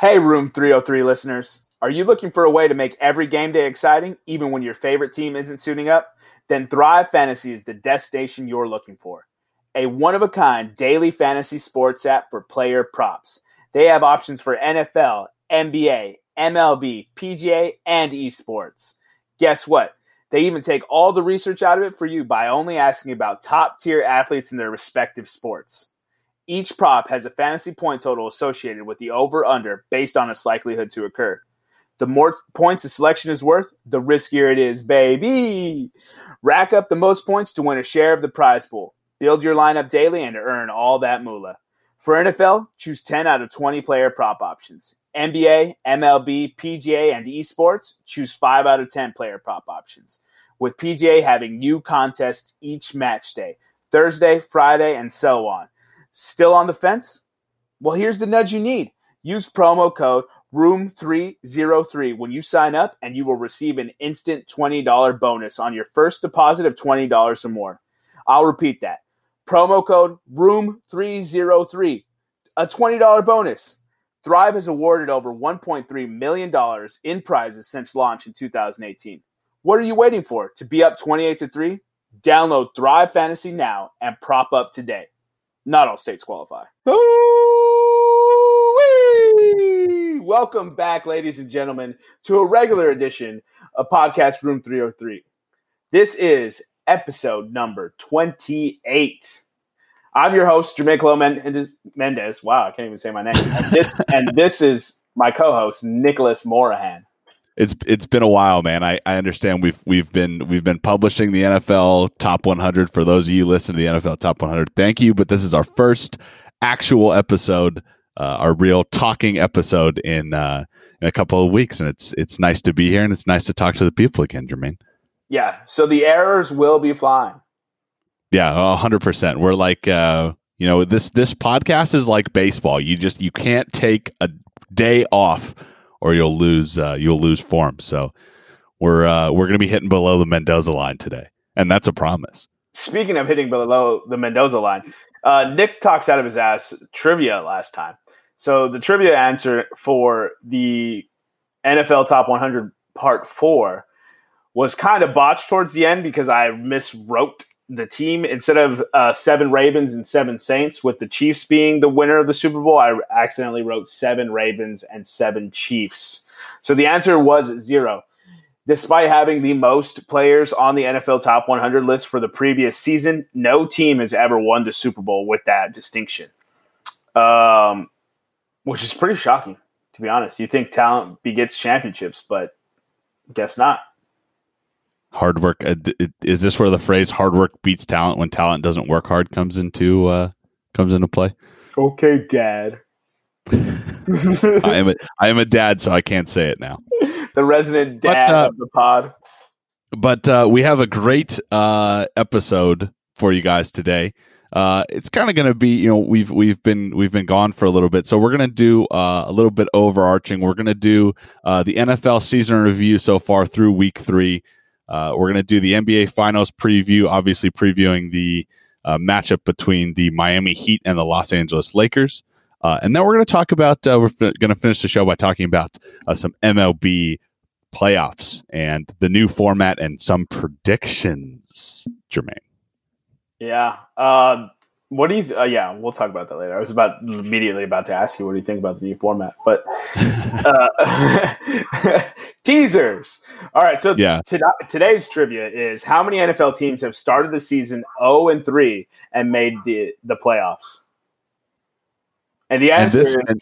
Hey, Room 303 listeners. Are you looking for a way to make every game day exciting, even when your favorite team isn't suiting up? Then Thrive Fantasy is the destination you're looking for. A one of a kind daily fantasy sports app for player props. They have options for NFL, NBA, MLB, PGA, and esports. Guess what? They even take all the research out of it for you by only asking about top tier athletes in their respective sports. Each prop has a fantasy point total associated with the over under based on its likelihood to occur. The more points a selection is worth, the riskier it is, baby. Rack up the most points to win a share of the prize pool. Build your lineup daily and earn all that moolah. For NFL, choose 10 out of 20 player prop options. NBA, MLB, PGA, and esports, choose 5 out of 10 player prop options. With PGA having new contests each match day, Thursday, Friday, and so on. Still on the fence? Well, here's the nudge you need. Use promo code room303 when you sign up and you will receive an instant $20 bonus on your first deposit of $20 or more. I'll repeat that. Promo code room303. A $20 bonus. Thrive has awarded over $1.3 million in prizes since launch in 2018. What are you waiting for? To be up 28 to 3? Download Thrive Fantasy now and prop up today. Not all states qualify. Ooh-wee! Welcome back, ladies and gentlemen, to a regular edition of Podcast Room 303. This is episode number 28. I'm your host, Jermaine Mendez. Mendez. Wow, I can't even say my name. This, and this is my co-host, Nicholas Morahan. It's it's been a while, man. I, I understand we've we've been we've been publishing the NFL Top 100 for those of you listening to the NFL Top 100. Thank you, but this is our first actual episode, uh, our real talking episode in uh, in a couple of weeks, and it's it's nice to be here and it's nice to talk to the people again, Jermaine. Yeah, so the errors will be flying. Yeah, hundred percent. We're like, uh, you know, this this podcast is like baseball. You just you can't take a day off or you'll lose uh, you'll lose form. So we're uh, we're going to be hitting below the Mendoza line today, and that's a promise. Speaking of hitting below the Mendoza line, uh, Nick talks out of his ass trivia last time. So the trivia answer for the NFL Top 100 Part Four was kind of botched towards the end because I miswrote the team instead of uh, seven Ravens and seven Saints, with the Chiefs being the winner of the Super Bowl, I accidentally wrote seven Ravens and seven Chiefs. So the answer was zero. Despite having the most players on the NFL top 100 list for the previous season, no team has ever won the Super Bowl with that distinction, um, which is pretty shocking, to be honest. You think talent begets championships, but guess not hard work uh, is this where the phrase hard work beats talent when talent doesn't work hard comes into uh comes into play? Okay dad. I am a i am a dad so i can't say it now. The resident dad but, uh, of the pod. but uh we have a great uh episode for you guys today. Uh, it's kind of going to be, you know, we've we've been we've been gone for a little bit, so we're going to do uh, a little bit overarching. We're going to do uh, the NFL season review so far through week three. Uh, we're going to do the NBA Finals preview, obviously previewing the uh, matchup between the Miami Heat and the Los Angeles Lakers. Uh, and then we're going to talk about, uh, we're f- going to finish the show by talking about uh, some MLB playoffs and the new format and some predictions, Jermaine. Yeah. Uh, what do you? Th- uh, yeah, we'll talk about that later. I was about immediately about to ask you what do you think about the new format, but uh, teasers. All right, so yeah. today's trivia is how many NFL teams have started the season zero oh and three and made the the playoffs? And the answer and this, is and,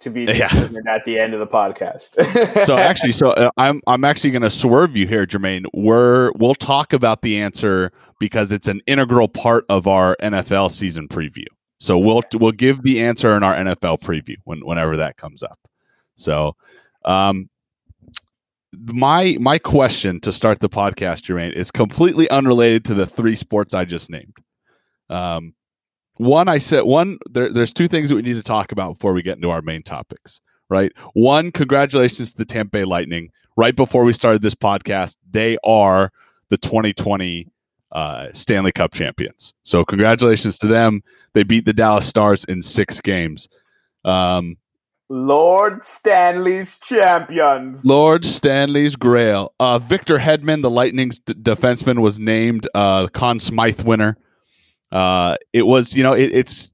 to be yeah. at the end of the podcast. so actually, so uh, I'm I'm actually going to swerve you here, Jermaine. We're we'll talk about the answer because it's an integral part of our NFL season preview. So we'll we'll give the answer in our NFL preview when, whenever that comes up. So, um, my my question to start the podcast, Jermaine, is completely unrelated to the three sports I just named. Um, one, I said one. There, there's two things that we need to talk about before we get into our main topics. Right. One, congratulations to the Tampa Bay Lightning. Right before we started this podcast, they are the 2020 uh, Stanley Cup champions. So congratulations to them. They beat the Dallas Stars in six games. Um, Lord Stanley's champions. Lord Stanley's Grail. Uh, Victor Hedman, the Lightning's d- defenseman, was named uh, Conn Smythe winner. Uh, it was, you know, it, it's.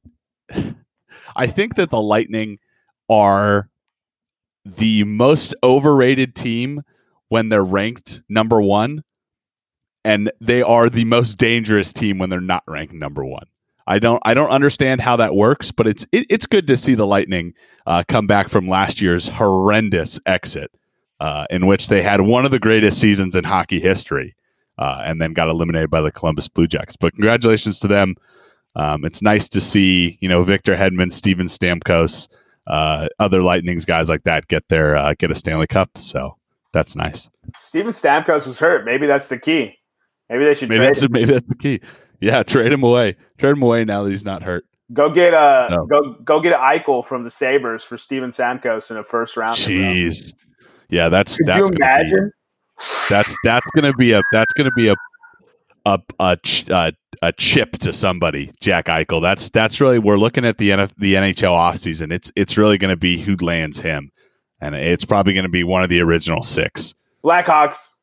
I think that the Lightning are the most overrated team when they're ranked number one, and they are the most dangerous team when they're not ranked number one. I don't I don't understand how that works, but it's it, it's good to see the Lightning uh, come back from last year's horrendous exit, uh, in which they had one of the greatest seasons in hockey history, uh, and then got eliminated by the Columbus Blue Jackets. But congratulations to them. Um, it's nice to see you know Victor Hedman, Steven Stamkos, uh, other Lightnings guys like that get their uh, get a Stanley Cup. So that's nice. Steven Stamkos was hurt. Maybe that's the key. Maybe they should maybe that's him. maybe that's the key. Yeah, trade him away. Trade him away now that he's not hurt. Go get a no. go go get Eichel from the Sabres for Steven Stamkos in a first round. Jeez, yeah, that's Could that's you imagine? Be, that's that's gonna be a that's gonna be a a a, a, a chip to somebody, Jack Eichel. That's that's really we're looking at the NF, the NHL offseason. It's it's really going to be who lands him, and it's probably going to be one of the original six. Blackhawks.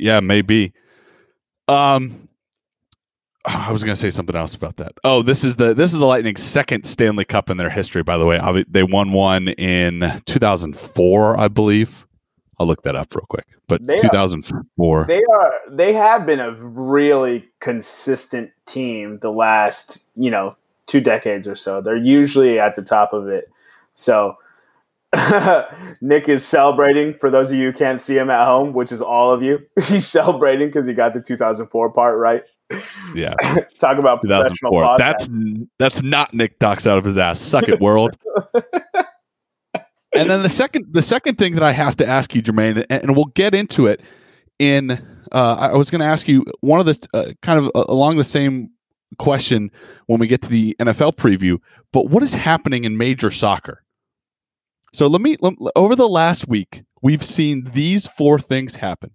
Yeah, maybe. Um, I was going to say something else about that. Oh, this is the this is the Lightning's second Stanley Cup in their history. By the way, they won one in 2004, I believe. I'll look that up real quick. But they 2004, are, they are they have been a really consistent team the last you know two decades or so. They're usually at the top of it. So Nick is celebrating. For those of you who can't see him at home, which is all of you, he's celebrating because he got the 2004 part right. Yeah, talk about professional. Podcast. That's that's not Nick talks out of his ass. Suck it, world. and then the second the second thing that I have to ask you, Jermaine, and, we'll get into it in. Uh, I was going to ask you one of the uh, kind of uh, along the same question when we get to the NFL preview. But what is happening in major soccer? So let me let, over the last week, we've seen these four things happen.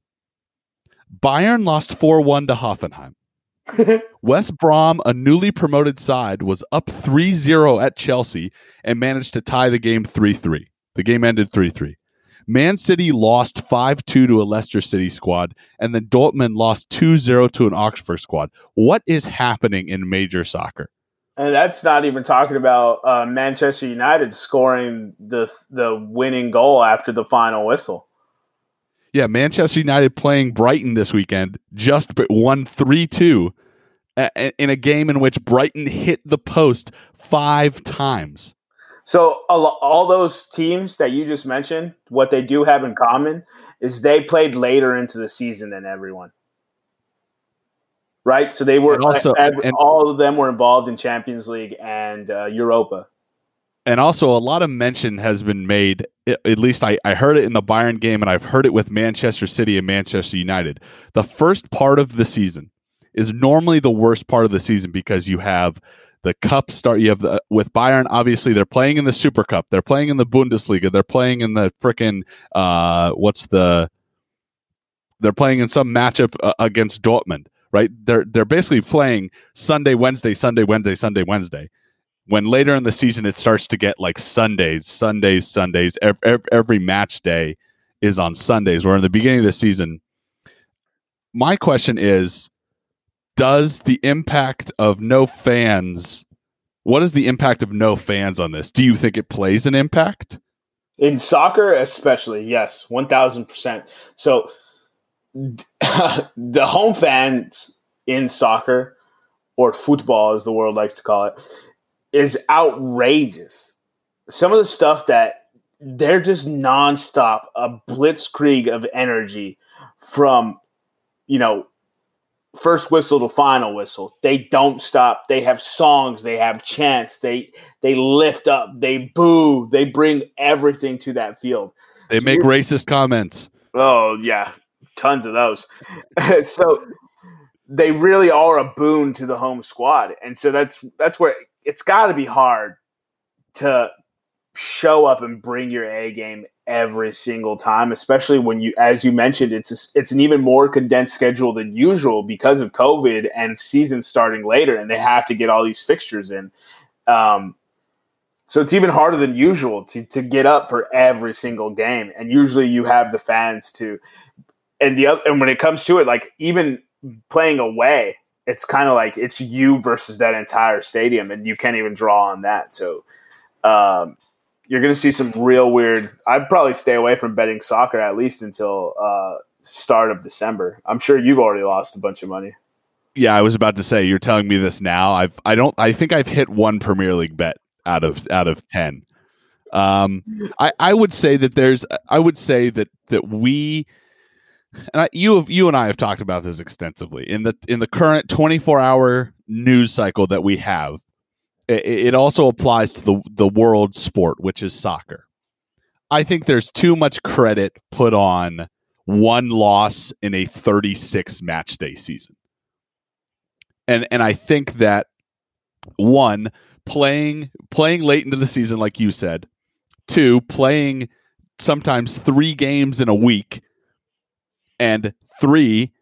Bayern lost 4-1 to Hoffenheim. West Brom, a newly promoted side, was up 3-0 at Chelsea and managed to tie the game 3-3. The game ended 3-3. Man City lost 5 2 to a Leicester City squad, and then Dortmund lost 2 0 to an Augsburg squad. What is happening in major soccer? And that's not even talking about uh, Manchester United scoring the the winning goal after the final whistle. Yeah, Manchester United playing Brighton this weekend just won 3 2 in a game in which Brighton hit the post five times. So all those teams that you just mentioned, what they do have in common is they played later into the season than everyone right? So they were and also, and, all of them were involved in Champions League and uh, Europa. And also, a lot of mention has been made. At least I, I heard it in the Bayern game, and I've heard it with Manchester City and Manchester United. The first part of the season is normally the worst part of the season because you have the cup start. You have the with Bayern. Obviously, they're playing in the Super Cup. They're playing in the Bundesliga. They're playing in the freaking uh, what's the? They're playing in some matchup uh, against Dortmund right? They're they're basically playing Sunday, Wednesday, Sunday, Wednesday, Sunday, Wednesday. When later in the season it starts to get like Sundays, Sundays, Sundays. Every, every match day is on Sundays. Where in the beginning of the season, my question is: Does the impact of no fans? What is the impact of no fans on this? Do you think it plays an impact? In soccer, especially, yes, one thousand percent. So the home fans in soccer or football, as the world likes to call it, is outrageous. Some of the stuff that they're just nonstop, a blitzkrieg of energy from, you know, first whistle to final whistle. They don't stop. They have songs. They have chants. They they lift up. They boo. They bring everything to that field. They make racist comments. Oh yeah, tons of those. so they really are a boon to the home squad, and so that's that's where it's got to be hard to show up and bring your A game every single time, especially when you, as you mentioned, it's a, it's an even more condensed schedule than usual because of COVID and season starting later, and they have to get all these fixtures in. Um, So it's even harder than usual to, to get up for every single game. And usually you have the fans to and the other and when it comes to it, like even playing away, it's kind of like it's you versus that entire stadium, and you can't even draw on that. So um, you're going to see some real weird. I'd probably stay away from betting soccer at least until uh, start of December. I'm sure you've already lost a bunch of money. Yeah, I was about to say you're telling me this now. I've I don't I think I've hit one Premier League bet out of out of ten. Um, I I would say that there's I would say that that we and I, you have you and I have talked about this extensively in the in the current 24 hour news cycle that we have. It, it also applies to the the world sport, which is soccer. I think there's too much credit put on one loss in a 36 match day season. And and I think that one playing playing late into the season like you said, two playing sometimes 3 games in a week and 3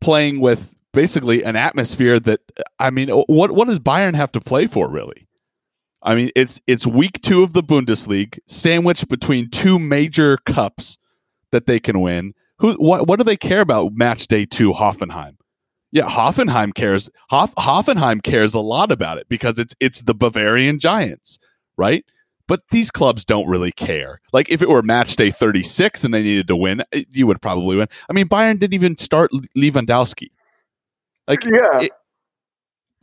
playing with basically an atmosphere that I mean uh, what what does Bayern have to play for really? I mean it's it's week 2 of the Bundesliga sandwiched between two major cups that they can win who? What? What do they care about match day two? Hoffenheim. Yeah, Hoffenheim cares. Hoff, Hoffenheim cares a lot about it because it's it's the Bavarian Giants, right? But these clubs don't really care. Like if it were match day 36 and they needed to win, eh, you would probably win. I mean, Bayern didn't even start Lewandowski. Like, yeah,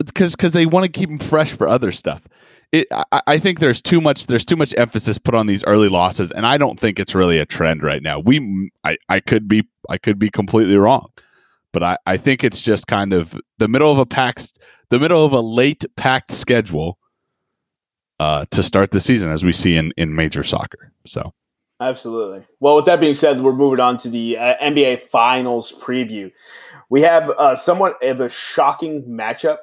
because because they want to keep him fresh for other stuff it, I, I, think there's too much there's too much emphasis put on these early losses, and I don't think it's really a trend right now. We I, I could be I could be completely wrong, but I, I think it's just kind of the middle of a packed the middle of a late packed schedule uh, to start the season, as we see in in major soccer. So. Absolutely. Well, with that being said, we're moving on to the uh, NBA Finals preview. We have uh, somewhat of a shocking matchup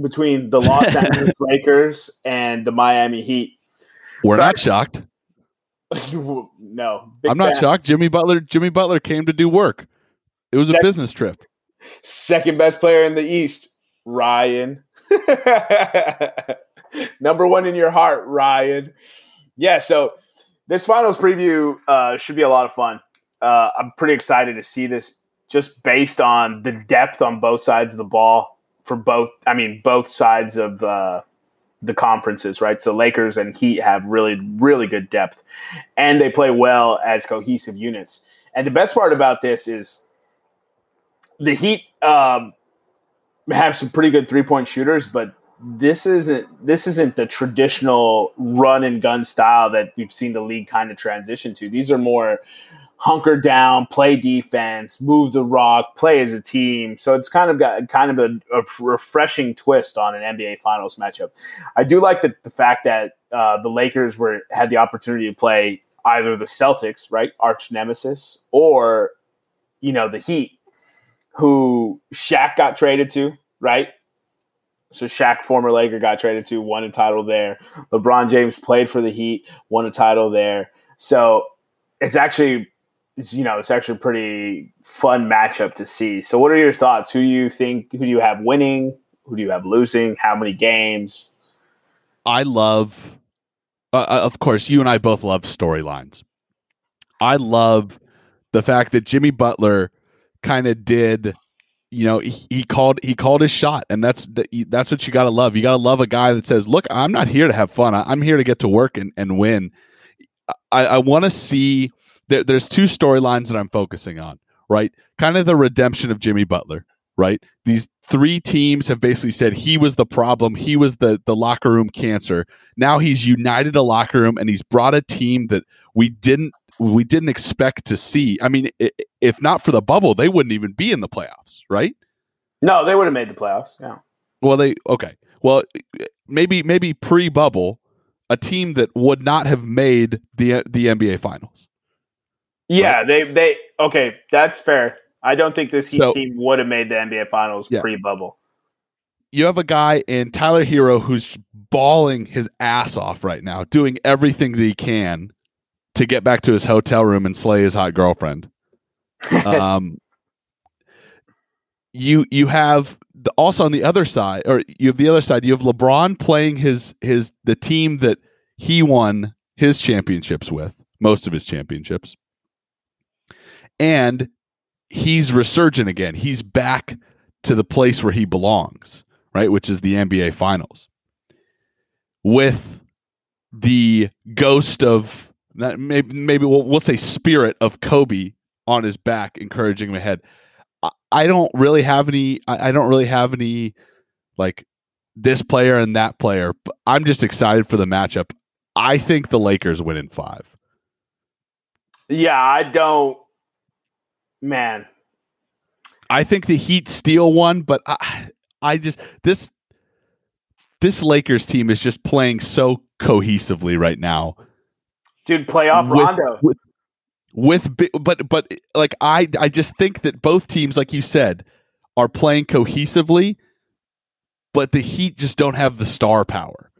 between the Los Angeles Lakers and the Miami Heat. We're not shocked. no, I'm not fan. shocked. Jimmy Butler. Jimmy Butler came to do work. It was second, a business trip. Second best player in the East, Ryan. Number one in your heart, Ryan. Yeah. So this finals preview uh, should be a lot of fun. Uh, I'm pretty excited to see this, just based on the depth on both sides of the ball for both. I mean, both sides of uh, the conferences, right? So Lakers and Heat have really, really good depth, and they play well as cohesive units. And the best part about this is the Heat um, have some pretty good three point shooters, but this isn't this isn't the traditional run and gun style that we've seen the league kind of transition to. These are more hunker down, play defense, move the rock, play as a team. So it's kind of got kind of a, a refreshing twist on an NBA Finals matchup. I do like the, the fact that uh, the Lakers were had the opportunity to play either the Celtics, right, arch nemesis, or you know the Heat, who Shaq got traded to, right. So Shaq, former Laker, got traded to, won a title there. LeBron James played for the Heat, won a title there. So it's actually it's you know it's actually a pretty fun matchup to see. So, what are your thoughts? Who do you think? Who do you have winning? Who do you have losing? How many games? I love, uh, uh of course, you and I both love storylines. I love the fact that Jimmy Butler kind of did. You know, he, he, called he called his shot, and that's that's what you got to love. You got to love a guy that says, "Look, I'm not here to have fun. I'm here to get to work and, and win." I, I want to see there, there's two storylines that I'm focusing on, right? Kind of the redemption of Jimmy Butler, right? These three teams have basically said he was the problem, he was the the locker room cancer. Now he's united a locker room and he's brought a team that we didn't we didn't expect to see. I mean, if not for the bubble, they wouldn't even be in the playoffs, right? No, they would have made the playoffs. Yeah. Well, they okay. Well, maybe maybe pre-bubble, a team that would not have made the the NBA finals. Yeah, right? they they okay, that's fair. I don't think this Heat so, team would have made the NBA Finals yeah. pre-bubble. You have a guy in Tyler Herro who's balling his ass off right now, doing everything that he can to get back to his hotel room and slay his hot girlfriend. um, you you have the, also on the other side, or you have the other side. You have LeBron playing his his the team that he won his championships with, most of his championships. And he's resurgent again. He's back to the place where he belongs, right? Which is the NBA Finals. With the ghost of maybe maybe we'll, we'll say spirit of Kobe on his back, encouraging him ahead. I, I don't really have any. I, I don't really have any like this player and that player. But I'm just excited for the matchup. I think the Lakers win in five. Yeah, I don't. Man, I think the Heat steal one, but I, I just this this Lakers team is just playing so cohesively right now. Dude, playoff with, Rondo. With, with but but like I I just think that both teams, like you said, are playing cohesively, but the Heat just don't have the star power.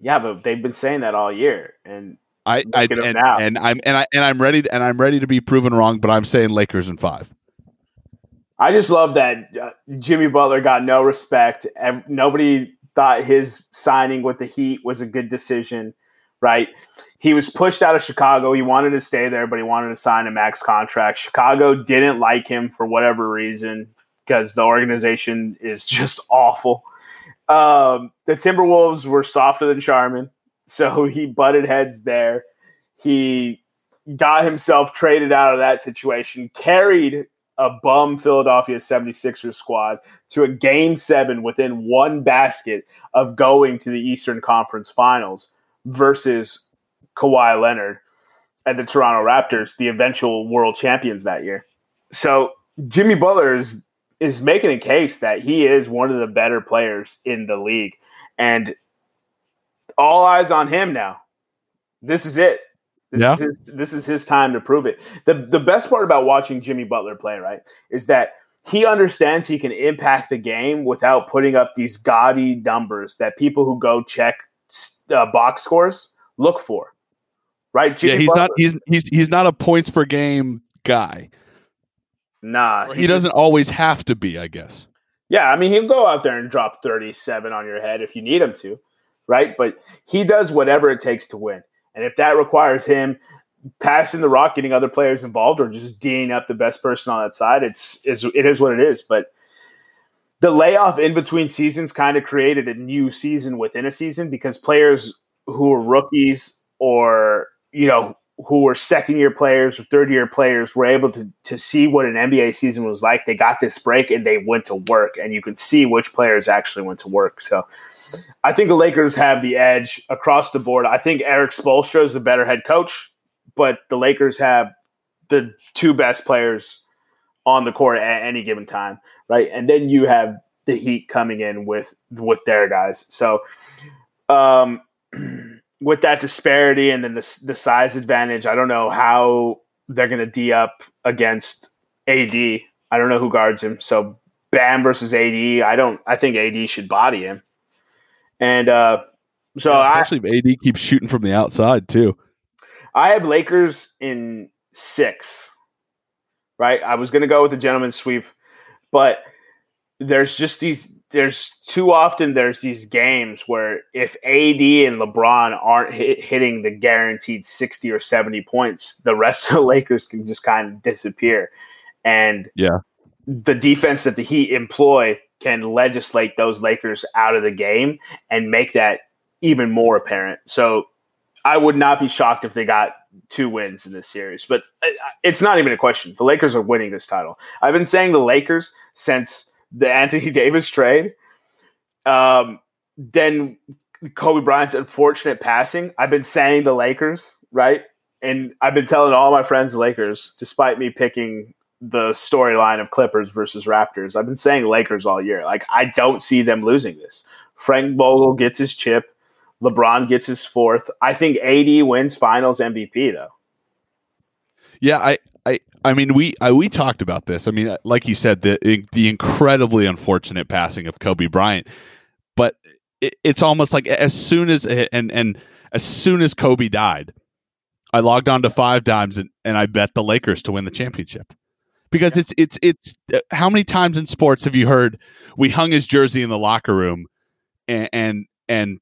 Yeah, but they've been saying that all year, and I, I and, and, I'm and I and I'm ready to, and I'm ready to be proven wrong, but I'm saying Lakers in five. I just love that uh, Jimmy Butler got no respect. Nobody thought his signing with the Heat was a good decision, right? He was pushed out of Chicago. He wanted to stay there, but he wanted to sign a max contract. Chicago didn't like him for whatever reason because the organization is just awful. Um, the Timberwolves were softer than Charmin, so he butted heads there. He got himself traded out of that situation, carried a bum Philadelphia 76ers squad to a game seven within one basket of going to the Eastern Conference Finals versus Kawhi Leonard and the Toronto Raptors, the eventual world champions that year. So Jimmy Butler is is making a case that he is one of the better players in the league. And all eyes on him now. This is it. This, yeah. is his, this is his time to prove it. The the best part about watching Jimmy Butler play, right, is that he understands he can impact the game without putting up these gaudy numbers that people who go check uh, box scores look for. Right? Jimmy yeah, he's Butler. not he's he's he's not a points per game guy. Nah, he, he doesn't always have to be, I guess. Yeah, I mean, he'll go out there and drop 37 on your head if you need him to, right? But he does whatever it takes to win. And if that requires him passing the rock, getting other players involved, or just D'ing up the best person on that side, it's, it's it is what it is. But the layoff in between seasons kind of created a new season within a season because players who were rookies or you know who were second year players or third year players were able to to see what an NBA season was like. They got this break and they went to work, and you could see which players actually went to work. So I think the Lakers have the edge across the board. I think Erik Spoelstra is the better head coach, but the Lakers have the two best players on the court at any given time, right? And then you have the Heat coming in with with their guys. So um with that disparity and then the, the size advantage, I don't know how they're going to D up against AD. I don't know who guards him. So Bam versus AD, I don't. I think AD should body him. And uh, so yeah, especially I, if AD keeps shooting from the outside too. I have Lakers in six. Right, I was going to go with the gentleman's sweep, but there's just these there's too often there's these games where if AD and LeBron aren't hit, hitting the guaranteed 60 or 70 points, the rest of the Lakers can just kind of disappear. And yeah, the defense that the Heat employ can legislate those Lakers out of the game and make that even more apparent. So I would not be shocked if they got two wins in this series, but uh, it's not even a question. The Lakers are winning this title. I've been saying the Lakers since the Anthony Davis trade, um, then Kobe Bryant's unfortunate passing. I've been saying the Lakers, right? And I've been telling all my friends the Lakers, despite me picking the storyline of Clippers versus Raptors. I've been saying Lakers all year. Like I don't see them losing this. Frank Vogel gets his chip. LeBron gets his fourth. I think AD wins Finals MVP though. Yeah, I I I mean, we I, we talked about this. I mean, like you said, the the incredibly unfortunate passing of Kobe Bryant, but it, it's almost like as soon as and and as soon as Kobe died, I logged on to Five Dimes and, and I bet the Lakers to win the championship because it's it's it's uh, how many times in sports have you heard we hung his jersey in the locker room and and, and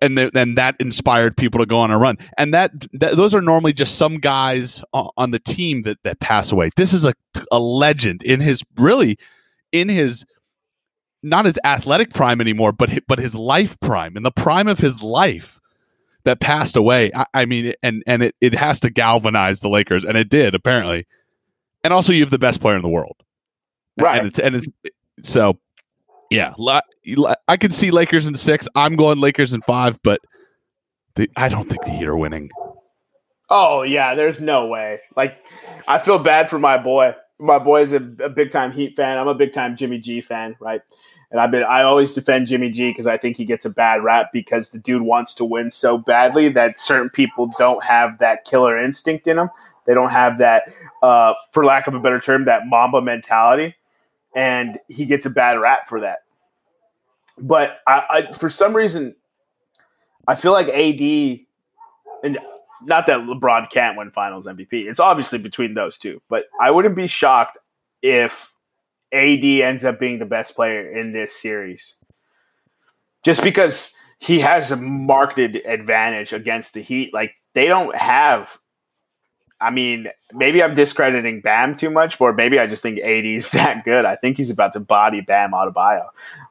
and then that inspired people to go on a run. And that, that those are normally just some guys on the team that that pass away. This is a a legend in his really in his not his athletic prime anymore, but but his life prime in the prime of his life that passed away. I, I mean, and and it, it has to galvanize the Lakers, and it did apparently. And also, you have the best player in the world, right? And it's and it's so yeah. I can see Lakers in six. I'm going Lakers in five, but the, I don't think the Heat are winning. Oh yeah, there's no way. Like, I feel bad for my boy. My boy is a, a big time Heat fan. I'm a big time Jimmy G fan, right? And I've been I always defend Jimmy G because I think he gets a bad rap because the dude wants to win so badly that certain people don't have that killer instinct in them. They don't have that, uh, for lack of a better term, that Mamba mentality, and he gets a bad rap for that. But I, I for some reason, I feel like AD and not that LeBron can't win Finals MVP. It's obviously between those two, but I wouldn't be shocked if AD ends up being the best player in this series. Just because he has a marked advantage against the Heat. Like they don't have I mean, maybe I'm discrediting Bam too much, or maybe I just think AD is that good. I think he's about to body Bam Adebayo.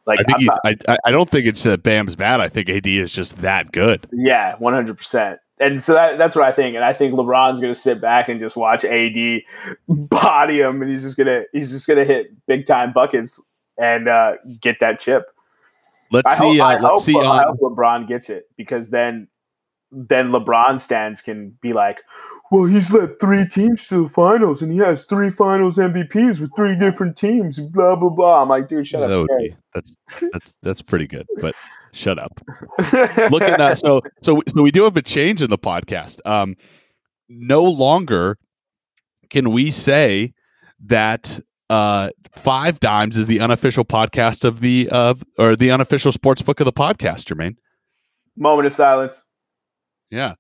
Like I think he's, I, I don't think it's that Bam's bad. I think AD is just that good. Yeah, 100. percent and so that, that's what I think. And I think LeBron's going to sit back and just watch AD body him, and he's just gonna he's just gonna hit big time buckets and uh, get that chip. Let's I see. Hope, uh, let's hope, see. I hope LeBron gets it because then then LeBron stands can be like, well, he's led three teams to the finals and he has three finals MVPs with three different teams, blah blah blah. I'm like, dude, shut yeah, up. Be, that's that's that's pretty good, but shut up. Look at that. so so so we do have a change in the podcast. Um, no longer can we say that uh five dimes is the unofficial podcast of the of or the unofficial sports book of the podcast, Jermaine. Moment of silence. Yeah.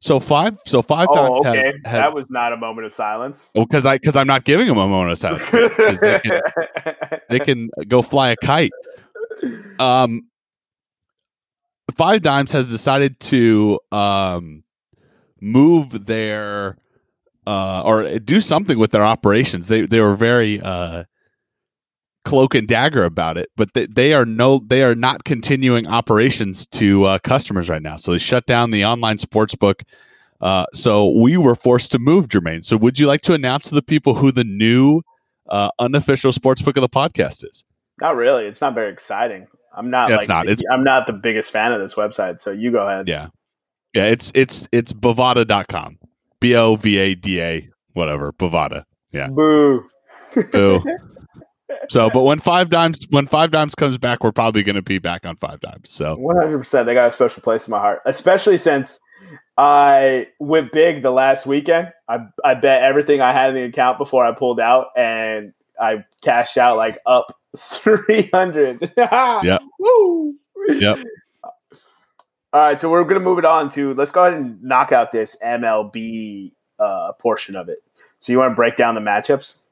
So five, so five oh, times. Okay, has, has, that was not a moment of silence. Oh, because I because I'm not giving them a moment of silence. they, can, they can go fly a kite. Um, Five Dimes has decided to um move their uh or do something with their operations. They they were very uh cloak and dagger about it, but they, they are no they are not continuing operations to uh, customers right now. So they shut down the online sports book. Uh, so we were forced to move, Jermaine. So would you like to announce to the people who the new uh, unofficial sports book of the podcast is? Not really. It's not very exciting. I'm not. Yeah, like, it's not. It's, I'm not the biggest fan of this website. So you go ahead. Yeah, yeah. It's it's it's bovada.com. B o v a d a whatever. Bovada. Yeah. Boo. Boo. So, but when five dimes when five dimes comes back, we're probably going to be back on five dimes. So, one hundred percent, they got a special place in my heart, especially since I went big the last weekend. I I bet everything I had in the account before I pulled out, and I cashed out like up three hundred. yeah. Woo. Yep. All right, so we're going to move it on to let's go ahead and knock out this MLB uh, portion of it. So you want to break down the matchups?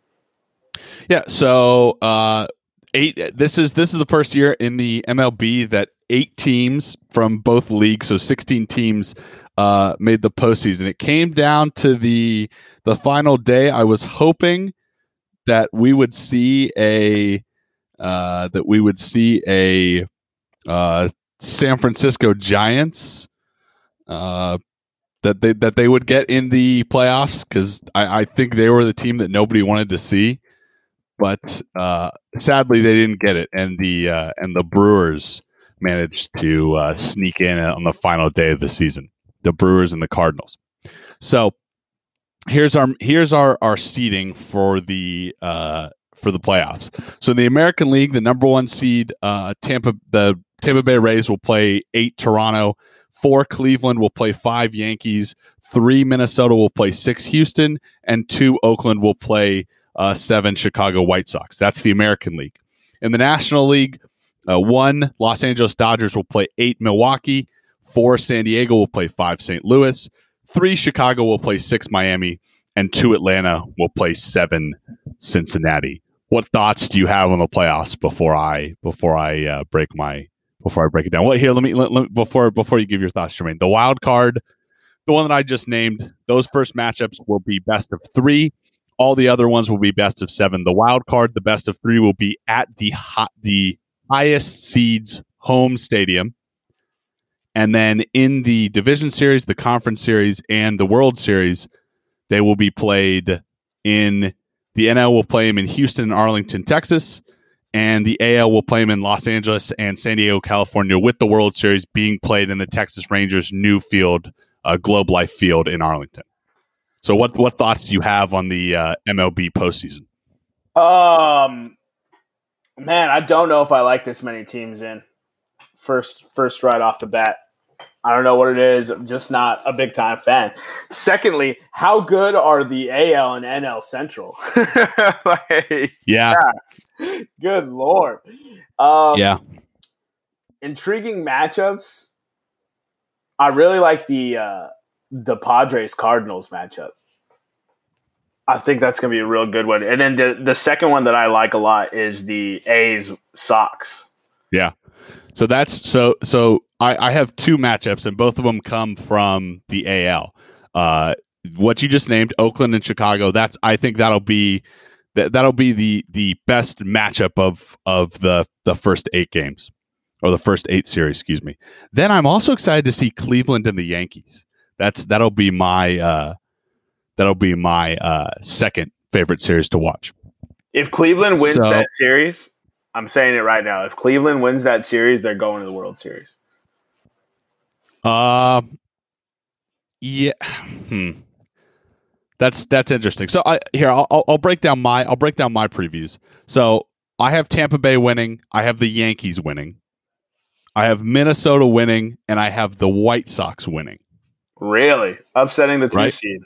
Yeah. So uh, eight. This is this is the first year in the MLB that eight teams from both leagues, so sixteen teams, uh, made the postseason. It came down to the the final day. I was hoping that we would see a uh, that we would see a uh, San Francisco Giants. Uh, that they that they would get in the playoffs because I, I think they were the team that nobody wanted to see but uh, sadly they didn't get it, and the uh, and the Brewers managed to uh, sneak in on the final day of the season. The Brewers and the Cardinals. So here's our here's our our seeding for the uh, for the playoffs. So in the American League, the number one seed uh, Tampa the Tampa Bay Rays will play eight Toronto. Four Cleveland will play five Yankees. Three Minnesota will play six Houston, and two Oakland will play uh, seven Chicago White Sox. That's the American League. In the National League, uh, one Los Angeles Dodgers will play eight Milwaukee, four San Diego will play five St. Louis, three Chicago will play six Miami, and two Atlanta will play seven Cincinnati. What thoughts do you have on the playoffs before I before I uh, break my before I break it down. Well, here let me let, let, before before you give your thoughts, Jermaine. The wild card, the one that I just named, those first matchups will be best of three. All the other ones will be best of seven. The wild card, the best of three, will be at the hot, the highest seeds home stadium. And then in the division series, the conference series, and the World Series, they will be played in the NL will play them in Houston and Arlington, Texas, and the AL will play them in Los Angeles and San Diego, California, with the World Series being played in the Texas Rangers' new field, uh, Globe Life Field in Arlington. So, what what thoughts do you have on the uh, MLB postseason? Um, man, I don't know if I like this many teams in first first right off the bat. I don't know what it is. I'm just not a big time fan. Secondly, how good are the AL and NL Central? like, yeah. yeah. Good lord. Um, yeah. Intriguing matchups. I really like the uh, the Padres Cardinals matchup. I think that's going to be a real good one. And then the, the second one that I like a lot is the A's Sox. Yeah. So that's so so I, I have two matchups and both of them come from the AL. Uh, what you just named, Oakland and Chicago. That's I think that'll be that that'll be the the best matchup of of the the first eight games or the first eight series. Excuse me. Then I'm also excited to see Cleveland and the Yankees. That's that'll be my uh, that'll be my uh, second favorite series to watch. If Cleveland wins so, that series, I'm saying it right now. If Cleveland wins that series, they're going to the World Series. Uh, yeah. Hmm. That's that's interesting. So I here I'll I'll break down my I'll break down my previews. So I have Tampa Bay winning. I have the Yankees winning. I have Minnesota winning, and I have the White Sox winning. Really upsetting the two right? seed.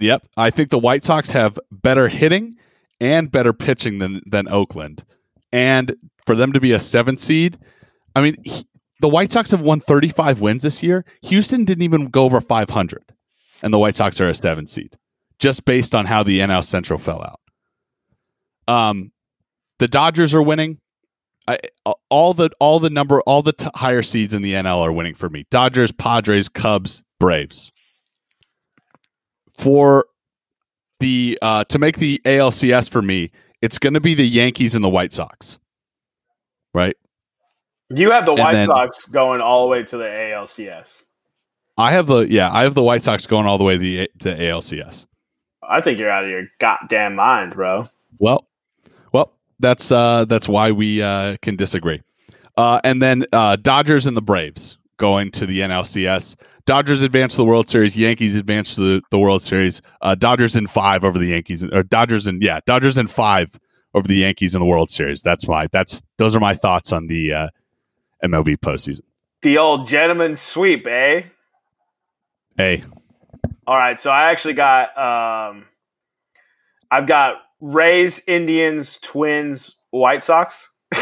Yep, I think the White Sox have better hitting and better pitching than than Oakland, and for them to be a seven seed, I mean, he, the White Sox have won 35 wins this year. Houston didn't even go over 500, and the White Sox are a seven seed, just based on how the NL Central fell out. Um, the Dodgers are winning. I, all the all the number all the t- higher seeds in the NL are winning for me. Dodgers, Padres, Cubs, Braves. For the uh, to make the ALCS for me, it's going to be the Yankees and the White Sox. Right? You have the White then, Sox going all the way to the ALCS. I have the yeah, I have the White Sox going all the way to the to ALCS. I think you're out of your goddamn mind, bro. Well, well, that's uh that's why we uh can disagree. Uh and then uh Dodgers and the Braves going to the NLCS. Dodgers advance to the World Series. Yankees advance to the, the World Series. Uh, Dodgers in five over the Yankees, or Dodgers in yeah, Dodgers in five over the Yankees in the World Series. That's my that's those are my thoughts on the uh, MLB postseason. The old gentleman sweep, eh? Hey. All right, so I actually got um I've got Rays, Indians, Twins, White Sox.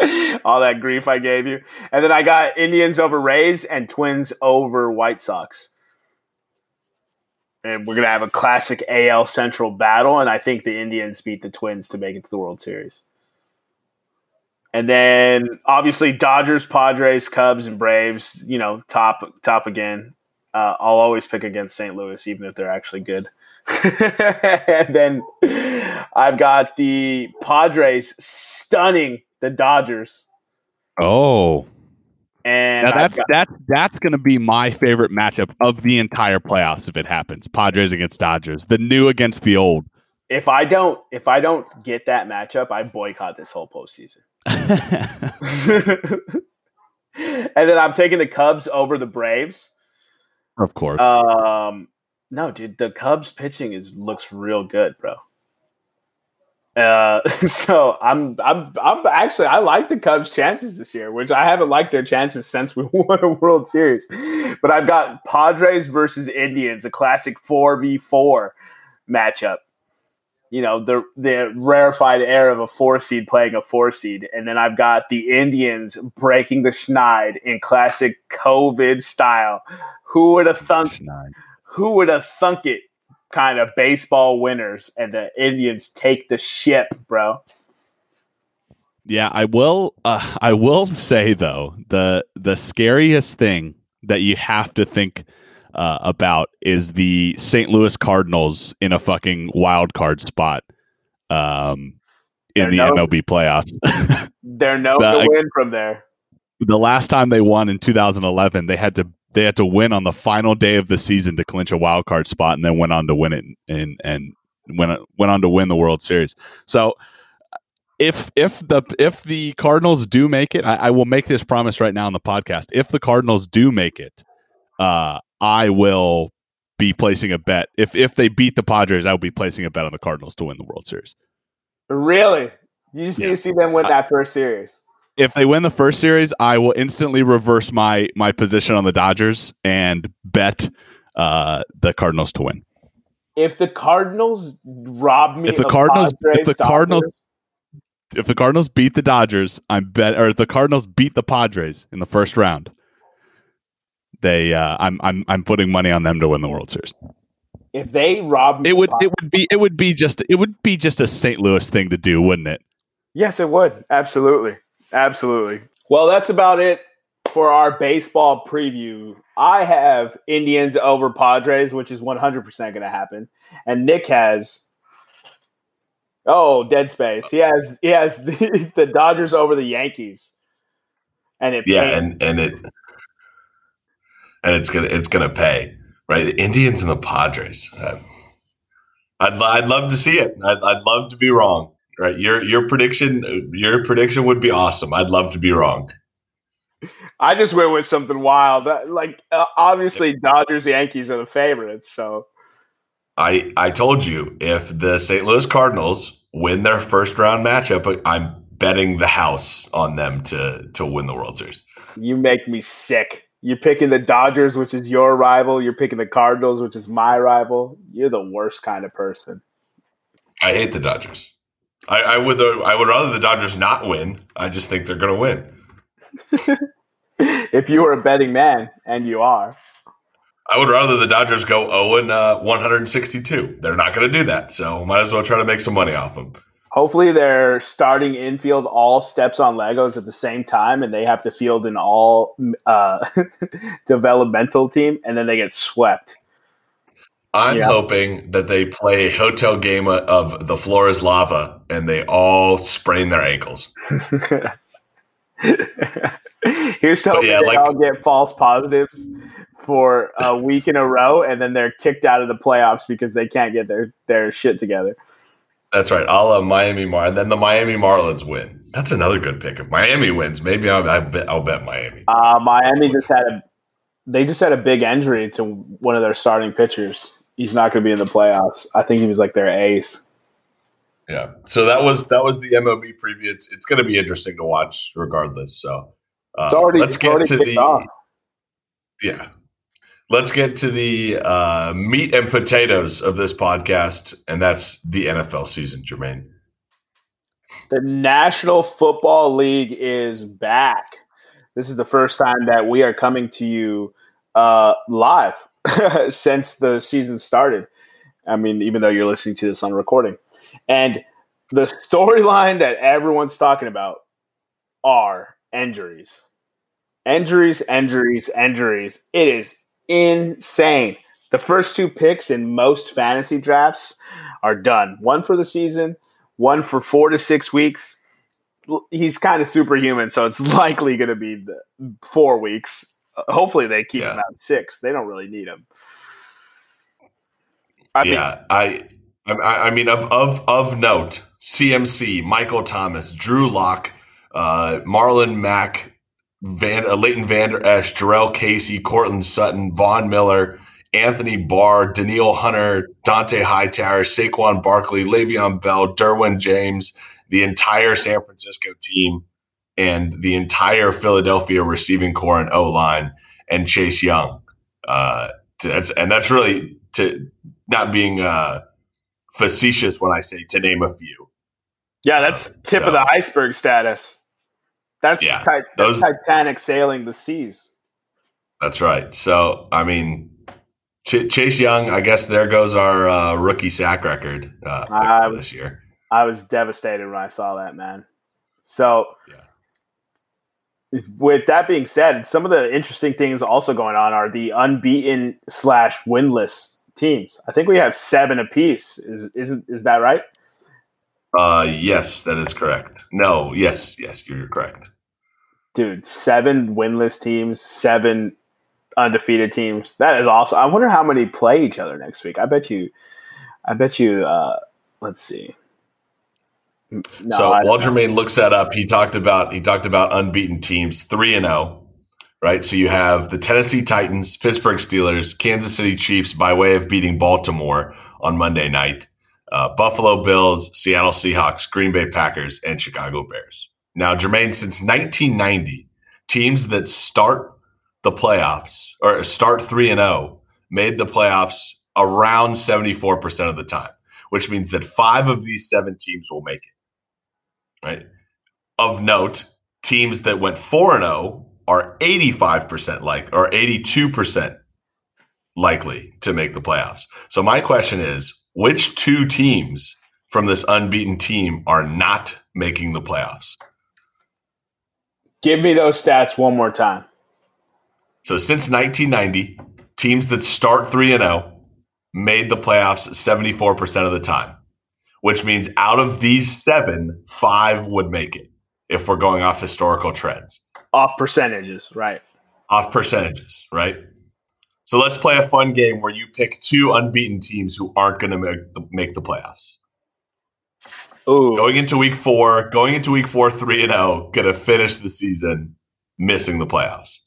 All that grief I gave you. And then I got Indians over Rays and Twins over White Sox. And we're going to have a classic AL Central battle. And I think the Indians beat the Twins to make it to the World Series. And then obviously Dodgers, Padres, Cubs, and Braves. You know, top top again. Uh, I'll always pick against St. Louis, even if they're actually good. and then I've got the Padres stunning the Dodgers. Oh, and now that's got, that's that's going to be my favorite matchup of the entire playoffs if it happens. Padres against Dodgers, the new against the old. If I don't if I don't get that matchup, I boycott this whole postseason. and then I'm taking the Cubs over the Braves. Of course. Um, no, dude, the Cubs pitching is looks real good, bro. Uh, so I'm I'm I'm actually I like the Cubs' chances this year, which I haven't liked their chances since we won a World Series. But I've got Padres versus Indians, a classic four v four matchup you know the the rarefied air of a four seed playing a four seed, and then I've got the Indians breaking the schneid in classic COVID style. Who would have thunk? Who would have thunk it? Kind of baseball winners, and the Indians take the ship, bro. Yeah, I will. Uh, I will say though the the scariest thing that you have to think uh, about is the St. Louis Cardinals in a fucking wild card spot um, in They're the no- MLB playoffs. They're no The- to win from there. the last time they won in 2011, they had to they had to win on the final day of the season to clinch a wild card spot, and then went on to win it and and went went on to win the World Series. So if if the if the Cardinals do make it, I, I will make this promise right now on the podcast. If the Cardinals do make it, uh, I will be placing a bet. If if they beat the Padres, I will be placing a bet on the Cardinals to win the World Series. Really? You just Yeah. need to see them win that first series. If they win the first series, I will instantly reverse my my position on the Dodgers and bet uh, the Cardinals to win. If the Cardinals rob me, If the of Cardinals- if Padres, the Cardinals- If the Cardinals beat the Dodgers, I'm bet or if the Cardinals beat the Padres in the first round. They, uh, I'm, I'm, I'm putting money on them to win the World Series. if they rob me, It would, Pad- it would be, it would be just, it would be just a St. Louis thing to do, wouldn't it? yes, it would. Absolutely, absolutely. Well, that's about it for our baseball preview. I have Indians over Padres, which is 100 percent going to happen, and Nick has. Oh, dead space. He has he has the, the Dodgers over the Yankees, and it Yeah, paid. and and it and it's gonna it's gonna pay right. The Indians and the Padres. Uh, I'd I'd love to see it. I'd, I'd love to be wrong. Right, your your prediction your prediction would be awesome. I'd love to be wrong. I just went with something wild. Uh, Like uh, obviously, Dodgers Yankees are the favorites. So I I told you if the St. Louis Cardinals win their first round matchup, I'm betting the house on them to to win the World Series. you make me sick. You're picking the Dodgers, which is your rival. You're picking the Cardinals, which is my rival. You're the worst kind of person. I hate the Dodgers. I, I would I would rather the Dodgers not win. I just think they're going to win. if you were a betting man, and you are, I would rather the Dodgers go 0 and uh, 162. They're not going to do that, so might as well try to make some money off them. hopefully they're starting infield all steps on Legos at the same time, and they have to field an all uh, developmental team, and then they get swept. I'm Yeah. hoping that they play a hotel game of the floor is lava and they all sprain their ankles. Here's hoping yeah, they like- all get false positives for a week in a row, and then they're kicked out of the playoffs because they can't get their their shit together. That's right. I'll uh, Miami Mar. And then the Miami Marlins win. That's another good pick. If Miami wins, maybe I'll, I bet, I'll bet Miami. Uh, Miami just had a they just had a big injury to one of their starting pitchers. He's not going to be in the playoffs. I think he was like their ace. Yeah. So that was that was the MLB preview. It's, it's going to be interesting to watch regardless. So uh, It's already let's it's get already to the off. yeah. Let's get to the uh, meat and potatoes of this podcast, and that's the NFL season, Jermaine. The National Football League is back. This is the first time that we are coming to you uh, live since the season started. I mean, even though you're listening to this on recording. And the storyline that everyone's talking about are injuries. Injuries, injuries, injuries. It is insane. The first two picks in most fantasy drafts are done. One for the season, one for four to six weeks. He's kind of superhuman, so it's likely going to be the four weeks. Hopefully, they keep him Yeah. out six. They don't really need him. I mean, yeah, I, I, I mean, of of of note, CMC, Michael Thomas, Drew Lock, uh, Marlon Mack, Van, uh, Leighton Vander Esch, Jurrell Casey, Courtland Sutton, Von Miller, Anthony Barr, Danielle Hunter, Dont'a Hightower, Saquon Barkley, Le'Veon Bell, Derwin James, the entire San Francisco team, and the entire Philadelphia receiving core and O line, and Chase Young. Uh, that's and that's really to not being uh, facetious when I say to name a few. yeah, that's Uh, tip of the iceberg status. That's, Yeah, that's those- Titanic sailing the seas. That's right. So I mean, Ch- Chase Young. I guess there goes our uh, rookie sack record uh, I- this year. I was devastated when I saw that, man. So, with that being said, some of the interesting things also going on are the unbeaten slash winless teams. I think we have seven apiece. Is isn't is that right? Uh, yes, that is correct. No, yes, yes, you're correct. Dude, seven winless teams, seven undefeated teams. That is awesome. I wonder how many play each other next week. I bet you. I bet you. Uh, let's see. No, so while Jermaine looks that up, he talked about he talked about unbeaten teams, three and zero, oh, right? So you have the Tennessee Titans, Pittsburgh Steelers, Kansas City Chiefs by way of beating Baltimore on Monday night, uh, Buffalo Bills, Seattle Seahawks, Green Bay Packers, and Chicago Bears. Now, Jermaine, since 1990, teams that start the playoffs or start three and zero oh made the playoffs around seventy four percent of the time, which means that five of these seven teams will make it right? Of note, teams that went 4 and 0 are 85% like or 82% likely to make the playoffs. So my question is, which two teams from this unbeaten team are not making the playoffs? Give me those stats one more time. So since 1990, teams that start 3 and 0 made the playoffs 74% of the time which means out of these seven, five would make it if we're going off historical trends. Off percentages, right? Off percentages, right? So let's play a fun game where you pick two unbeaten teams who aren't going to make the, make the playoffs. Ooh. Going into week four, going into week four, three and zero, oh, going to finish the season missing the playoffs.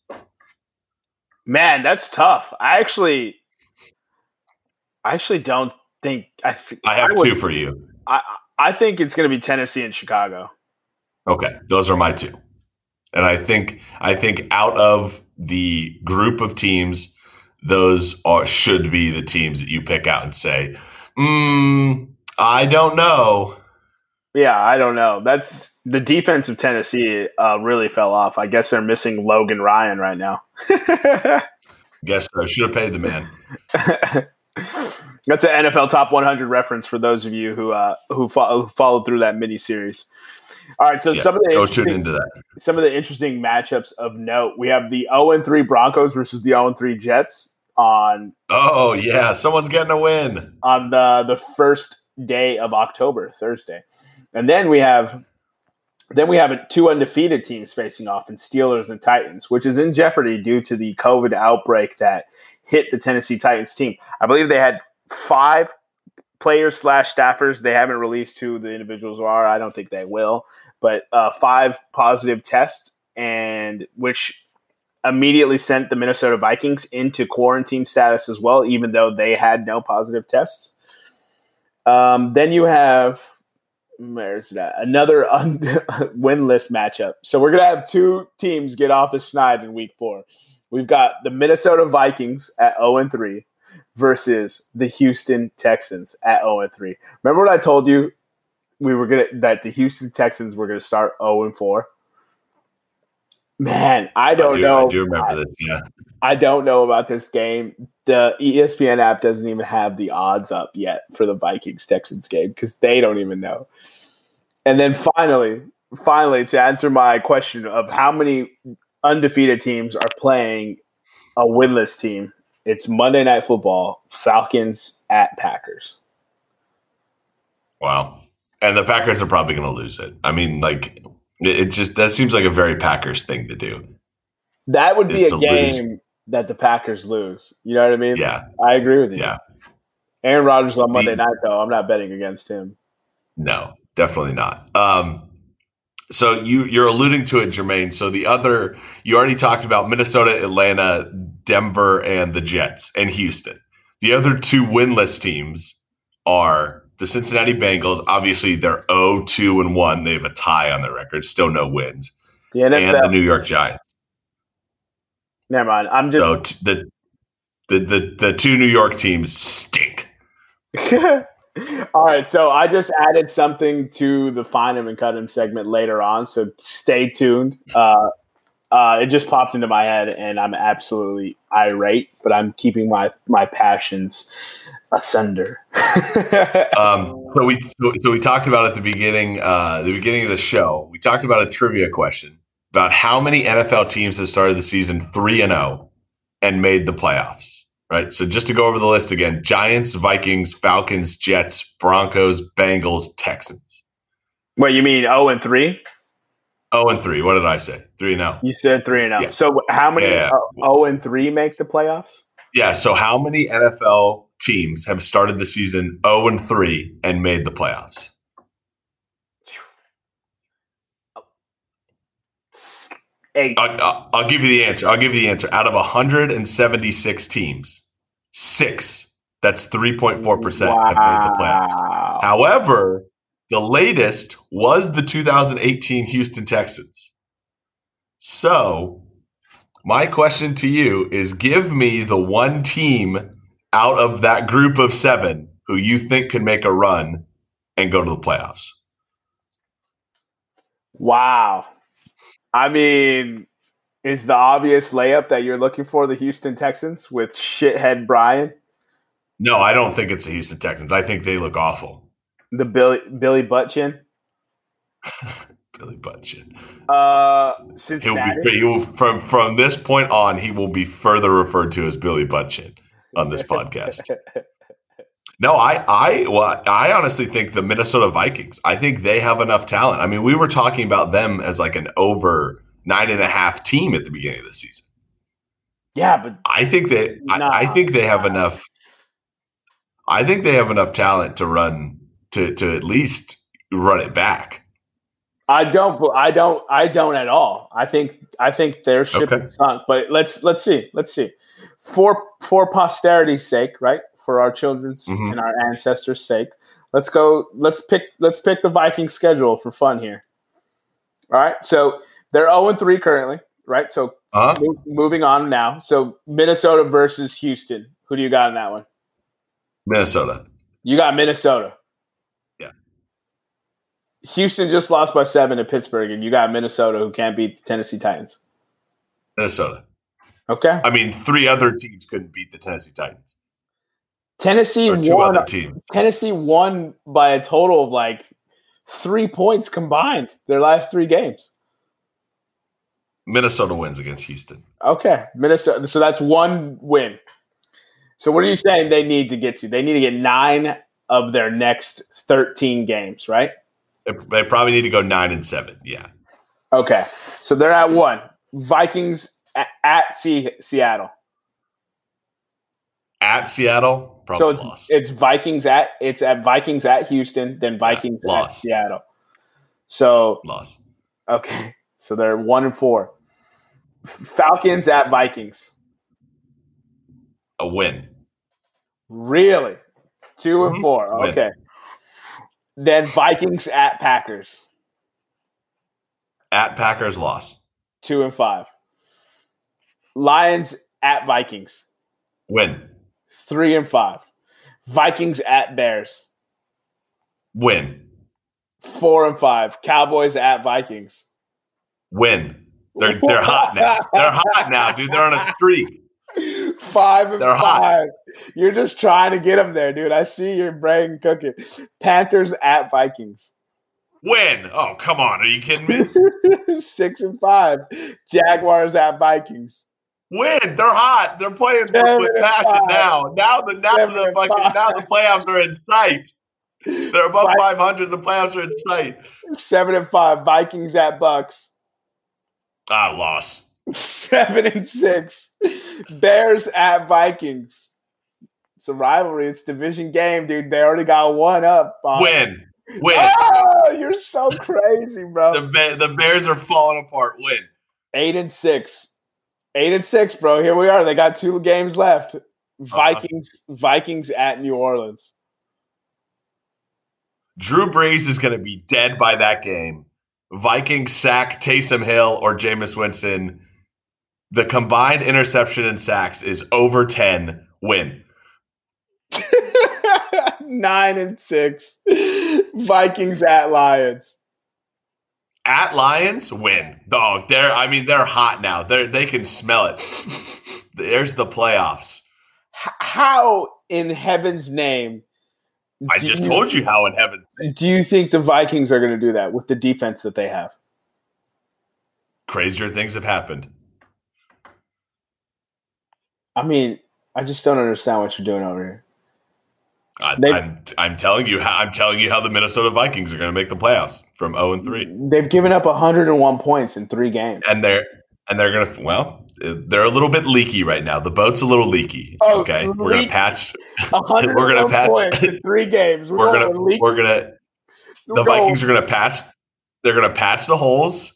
Man, that's tough. I actually, I actually don't think I. I have I would, two for you. I I think it's going to be Tennessee and Chicago. Okay, those are my two, and I think I think out of the group of teams, those are should be the teams that you pick out and say, mm, I don't know. Yeah, I don't know. That's the defense of Tennessee uh, really fell off. I guess they're missing Logan Ryan right now. guess I should have paid the man. That's an NFL Top 100 reference for those of you who uh, who, fo- who followed through that mini series. All right, so yeah, some of the go tune into that. Some of the interesting matchups of note. We have the 0 3 Broncos versus the 0 3 Jets on. Oh yeah, someone's getting a win on the the first day of October, Thursday, and then we have then we have two undefeated teams facing off in Steelers and Titans, which is in jeopardy due to the COVID outbreak that hit the Tennessee Titans team. I believe they had five players slash staffers. They haven't released who the individuals are. I don't think they will, but uh, five positive tests, and which immediately sent the Minnesota Vikings into quarantine status as well, even though they had no positive tests. Um, then you have where's that another un- winless matchup. So we're gonna have two teams get off the schneid in week four. We've got the Minnesota Vikings at zero oh and three versus the Houston Texans at 0 and 3. Remember what I told you? We were gonna that the Houston Texans were gonna start 0 and 4. Man, I don't I do, know. I do remember this. Yeah, I don't know about this game. The ESPN app doesn't even have the odds up yet for the Vikings Texans game because they don't even know. And then finally, finally, to answer my question of how many undefeated teams are playing a winless team it's Monday Night Football, Falcons at Packers. Wow. And the Packers are probably going to lose it. I mean, like, it just, that seems like a very Packers thing to do. That would be a game lose. that the Packers lose. You know what I mean? Yeah. I agree with you. Yeah. Aaron Rodgers on Monday the, night, though. I'm not betting against him. No, definitely not. Um, so you you're alluding to it, Jermaine. So the other you already talked about Minnesota, Atlanta, Denver, and the Jets and Houston. The other two winless teams are the Cincinnati Bengals. Obviously, they're 0-2 and 1. They have a tie on their record, still no wins. The NFL. And the New York Giants. Never mind. I'm just so t- the, the the the two New York teams stink. All right, so I just added something to the find him and cut him segment later on, so stay tuned. Uh, uh, it just popped into my head, and I'm absolutely irate, but I'm keeping my my passions Asunder. Um, so we so, so we talked about at the beginning uh, the beginning of the show. We talked about a trivia question about how many NFL teams have started the season three and zero and made the playoffs. Right. So just to go over the list again: Giants, Vikings, Falcons, Jets, Broncos, Bengals, Texans. What you mean? Zero and three? Oh, and three. What did I say? Three and zero. You said three and zero. Yeah. So how many? Yeah. Zero and three make the playoffs? Yeah. So how many NFL teams have started the season zero and three and made the playoffs? Eight. I'll, I'll- give you the answer. I'll give you the answer. Out of 176 teams, six, that's 3.4%, have made the playoffs. However, the latest was the 2018 Houston Texans. So, my question to you is give me the one team out of that group of seven who you think could make a run and go to the playoffs. Wow. I mean, is the obvious layup that you're looking for the Houston Texans with shithead Brian, No, I don't think it's the Houston Texans. I think they look awful. the Billy Billy Butchin, Billy Butchin. uh, He'll be he will from from this point on he will be further referred to as Billy Butchin on this podcast. No, I I well I honestly think the Minnesota Vikings. I think they have enough talent. I mean, we were talking about them as like an over nine and a half team at the beginning of the season. yeah, but I think that Nah. I, I think they have enough. I think they have enough talent to run to to at least run it back. I don't. I don't. I don't at all. I think. I think their ship Okay. is sunk. But let's let's see. Let's see. For for posterity's sake, right? For our children's Mhm. and our ancestors' sake, let's go. Let's pick. Let's pick the Viking schedule for fun here. All right. So they're zero and three currently, right? So Huh? mo- moving on now. So Minnesota versus Houston. Who do you got in that one? Minnesota. You got Minnesota. Houston just lost by seven to Pittsburgh, and you got Minnesota who can't beat the Tennessee Titans. Minnesota. Okay. I mean, three other teams couldn't beat the Tennessee Titans. Tennessee Or two won. other teams. Tennessee won by a total of like three points combined their last three games. Minnesota wins against Houston. Okay, Minnesota. So that's one win. So what are you saying they need to get to? They need to get nine of their next thirteen games, right? They, probably need to go nine and seven. Yeah. Okay, so they're at one. Vikings at, at Se- Seattle. At Seattle, so it's loss. it's Vikings at it's at Vikings at Houston, then Vikings at. Seattle. So loss. okay, so they're one and four. Falcons at Vikings. A win. Really, 2 and Mhm. four. Win. Okay. Then Vikings at Packers. At Packers, loss. Two and five. Lions at Vikings. Win. Three and five. Vikings at Bears. Win. Four and five. Cowboys at Vikings. Win. They're they're hot now. They're hot now, dude. They're on a streak. Five and They're hot. five. You're just trying to get them there, dude. I see your brain cooking. Panthers at Vikings. Win. Oh, come on. Are you kidding me? Six and five. Jaguars at Vikings. Win. They're hot. They're playing with passion five. now. Now the now Seven the fucking now the playoffs are in sight. They're above Vi- 500. The playoffs are in sight. Seven and five. Vikings at Bucs. Ah, loss. Seven and six. Bears at Vikings. It's a rivalry. It's a division game, dude. They already got one up. Win. Win. Oh, you're so crazy, bro. The the Bears are falling apart. Win. Eight and six. Eight and six, bro. Here we are. They got two games left. Uh-huh. Vikings, Vikings at New Orleans. Drew Brees is going to be dead by that game. Vikings sack Taysom Hill or Jameis Winston. The combined interception and sacks is over 10. Win. Nine and six. Vikings at Lions. At Lions, win. Dog, they're I mean they're hot now. They they can smell it. There's the playoffs. How in heaven's name I just you- told you how in heaven's name. do you think the Vikings are going to do that with the defense that they have? Crazier things have happened. I mean, I just don't understand what you're doing over here. I, They- I'm I'm telling you how I'm telling you how the Minnesota Vikings are going to make the playoffs from 0 and 3. They've given up 101 points in three games. And they're and they're going to well, they're a little bit leaky right now. The boat's a little leaky. Oh, okay. We're going to patch We're gonna patch- points in three games. we're going going to we're going to the Vikings are going to patch they're going to patch the holes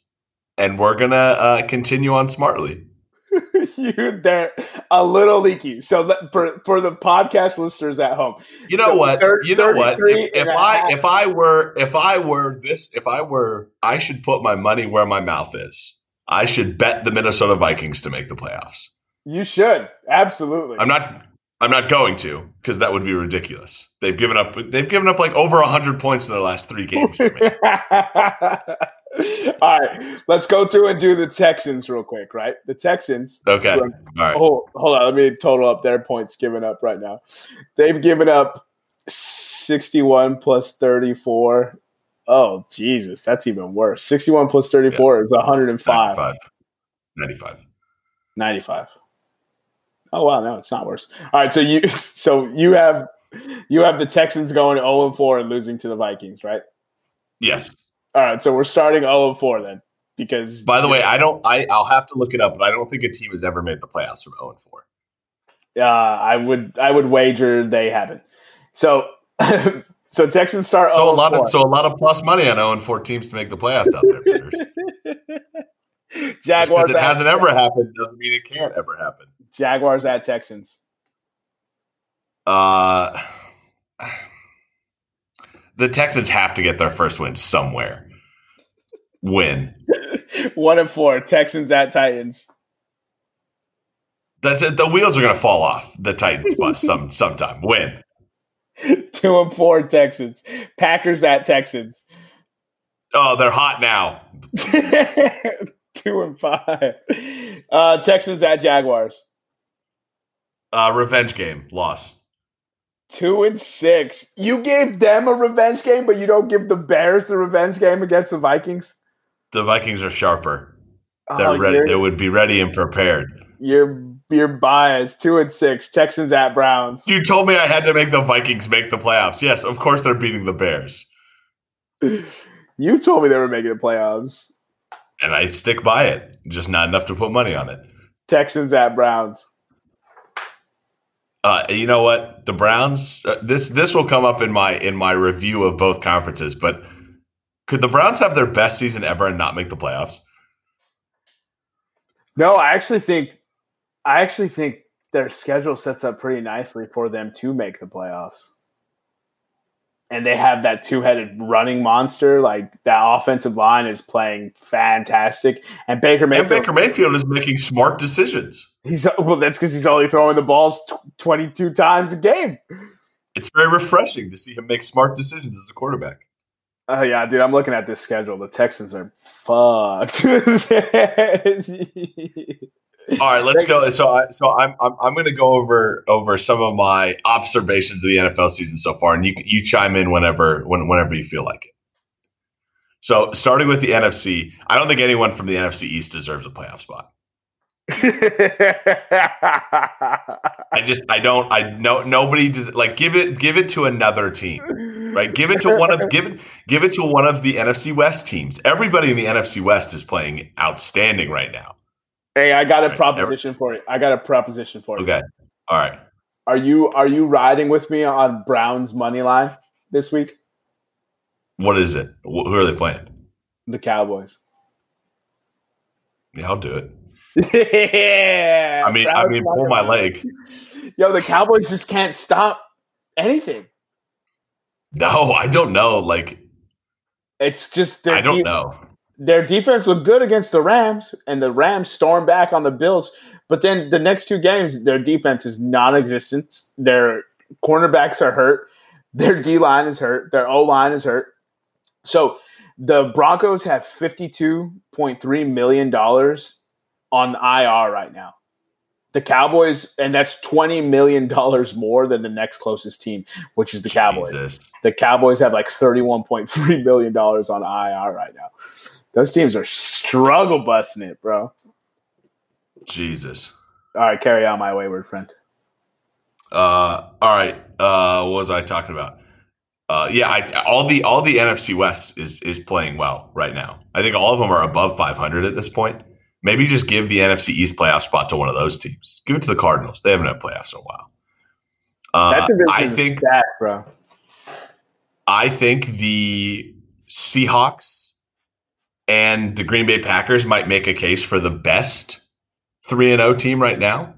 and we're going to uh, continue on smartly. You're there a little leaky. So for for the podcast listeners at home, You know So what? thir- you know what? If, if I half. if I were if I were this if I were I should put my money where my mouth is. I should bet the Minnesota Vikings to make the playoffs. you should absolutely. I'm not I'm not going to because that would be ridiculous. They've given up they've given up like over 100 points in their last 3 games. All right, let's go through and do the Texans real quick. Right, the Texans. Okay. All right. Oh, hold on. Let me total up their points given up right now. They've given up 61 plus 34. Oh, Jesus. That's even worse. 61 plus 34 is 105. 95. 95. 95. Oh wow, no, it's not worse. All right, so you so you have you have the Texans going 0 and 4 and losing to the Vikings, right? Yes. All right, so we're starting 0 and 4 then because By the way, I don't I I'll have to look it up, but I don't think a team has ever made the playoffs from 0 and 4. Uh, I would I would wager they haven't. So so Texans start So a 0 lot of so a lot of plus money on 0 and 4 teams to make the playoffs out there. Peters. 4. Just Jaguars it hasn't ever happened doesn't mean it can't ever happen. Jaguars at Texans. Uh, the Texans have to get their first win somewhere. Win. 1 and 4 Texans at Titans. That's it. The wheels are going to fall off the Titans bus some sometime. Win. 2 and 4 Texans. Packers at Texans. Oh, they're hot now. Two and five. Uh, Texans at Jaguars. Uh, revenge game loss. Two and six. You gave them a revenge game, but you don't give the Bears the revenge game against the Vikings. The Vikings are sharper. They're Oh, ready. They would be ready and prepared. you're you're biased. Two and six. Texans at Browns. You told me I had to make the Vikings make the playoffs. Yes, of course they're beating the Bears, You told me they were making the playoffs. and I stick by it. Just not enough to put money on it. Texans at Browns. Uh, you know what? The Browns. Uh, this this will come up in my in my review of both conferences. But could the Browns have their best season ever and not make the playoffs? No, I actually think I actually think their schedule sets up pretty nicely for them to make the playoffs. And they have that two-headed running monster. Like that offensive line is playing fantastic, and Baker And Mayfield. Baker Mayfield is making smart decisions. He's well. That's because he's only throwing the balls tw- twenty-two times a game. It's very refreshing to see him make smart decisions as a quarterback. Oh yeah, dude. I'm looking at this schedule. The Texans are fucked. All right, let's go. So, I, so I'm I'm, I'm going to go over over some of my observations of the NFL season so far, and you you chime in whenever when, whenever you feel like it. So, starting with the NFC, I don't think anyone from the NFC East deserves a playoff spot. I just I don't I no nobody does like give it give it to another team. Right? Give it to one of give it give it to one of the NFC West teams. Everybody in the NFC West is playing outstanding right now. Hey, I got a Right, proposition for you. I got a proposition for you. Okay. All right. Are you are you riding with me on Browns money line this week? What is it? Who are they playing? The Cowboys. Yeah, I'll do it. Yeah. I mean, I mean, pull my leg. Yo, the Cowboys just can't stop anything. No, I don't know. Like, It's just I don't de- know. Their defense looked good against the Rams, and the Rams stormed back on the Bills. But then the next two games, their defense is non-existent. Their cornerbacks are hurt. Their D line is hurt. Their O line is hurt. So the Broncos have fifty-two point three million dollars on IR right now. The Cowboys, and that's twenty million dollars more than the next closest team, which is the Cowboys. Jesus. The Cowboys have like thirty-one point three million dollars on IR right now. Those teams are struggle busting it, bro. Jesus. All right, carry on, my wayward friend. Uh, all right. Uh, what was I talking about? Uh, yeah, I, all the all the NFC West is is playing well right now. I think all of them are above 500 at this point. Maybe just give the NFC East playoff spot to one of those teams. Give it to the Cardinals. They haven't had playoffs in a while. Uh, I think stacked, bro. I think the Seahawks and the Green Bay Packers might make a case for the best three and zero team right now.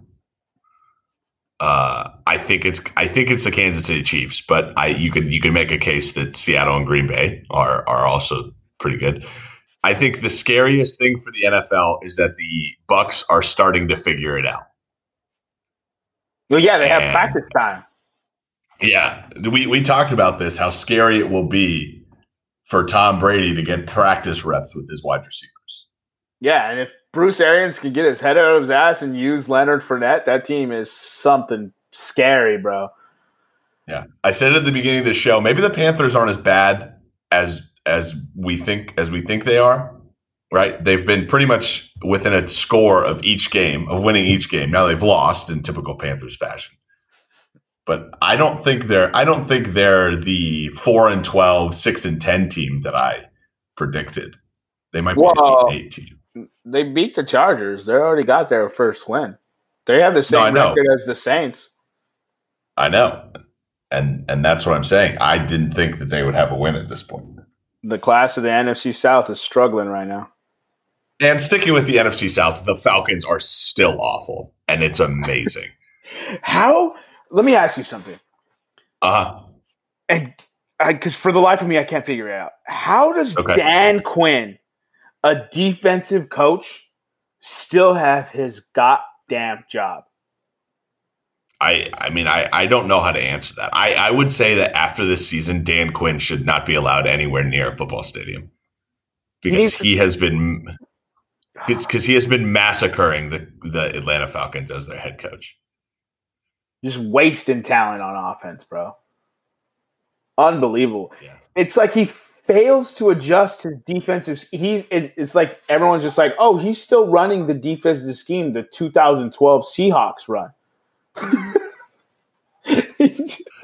Uh, I think it's I think it's the Kansas City Chiefs, but I you can you can make a case that Seattle and Green Bay are are also pretty good. I think the scariest thing for the NFL is that the Bucs are starting to figure it out. Well, yeah, they have And- practice time. Yeah, we we talked about this how scary it will be for Tom Brady to get practice reps with his wide receivers. Yeah, and if Bruce Arians can get his head out of his ass and use Leonard Fournette, that team is something scary, bro. Yeah, I said it at the beginning of the show, maybe the Panthers aren't as bad as as we think as we think they are. Right? They've been pretty much within a score of each game of winning each game. Now they've lost in typical Panthers fashion. But I don't think they're I don't think they're the 4 and 12, 6 and 10 team that I predicted. They might be Whoa. an 8 team. They beat the Chargers. They already got their first win. They have the same know. record as the Saints. I know. And and that's what I'm saying. I didn't think that they would have a win at this point. The class of the NFC South is struggling right now. And sticking with the NFC South, the Falcons are still awful, and it's amazing. How? Let me ask you something. uh And I because for the life of me, I can't figure it out. How does Okay. Dan Quinn, a defensive coach, still have his goddamn job? I I mean I, I don't know how to answer that. I, I would say that after this season, Dan Quinn should not be allowed anywhere near a football stadium because to- he has been because he has been massacring the the Atlanta Falcons as their head coach. Just wasting talent on offense, bro. Unbelievable. Yeah. It's like he fails to adjust his defensive. He's it's like everyone's just like, oh, he's still running the defensive scheme the 2012 Seahawks run.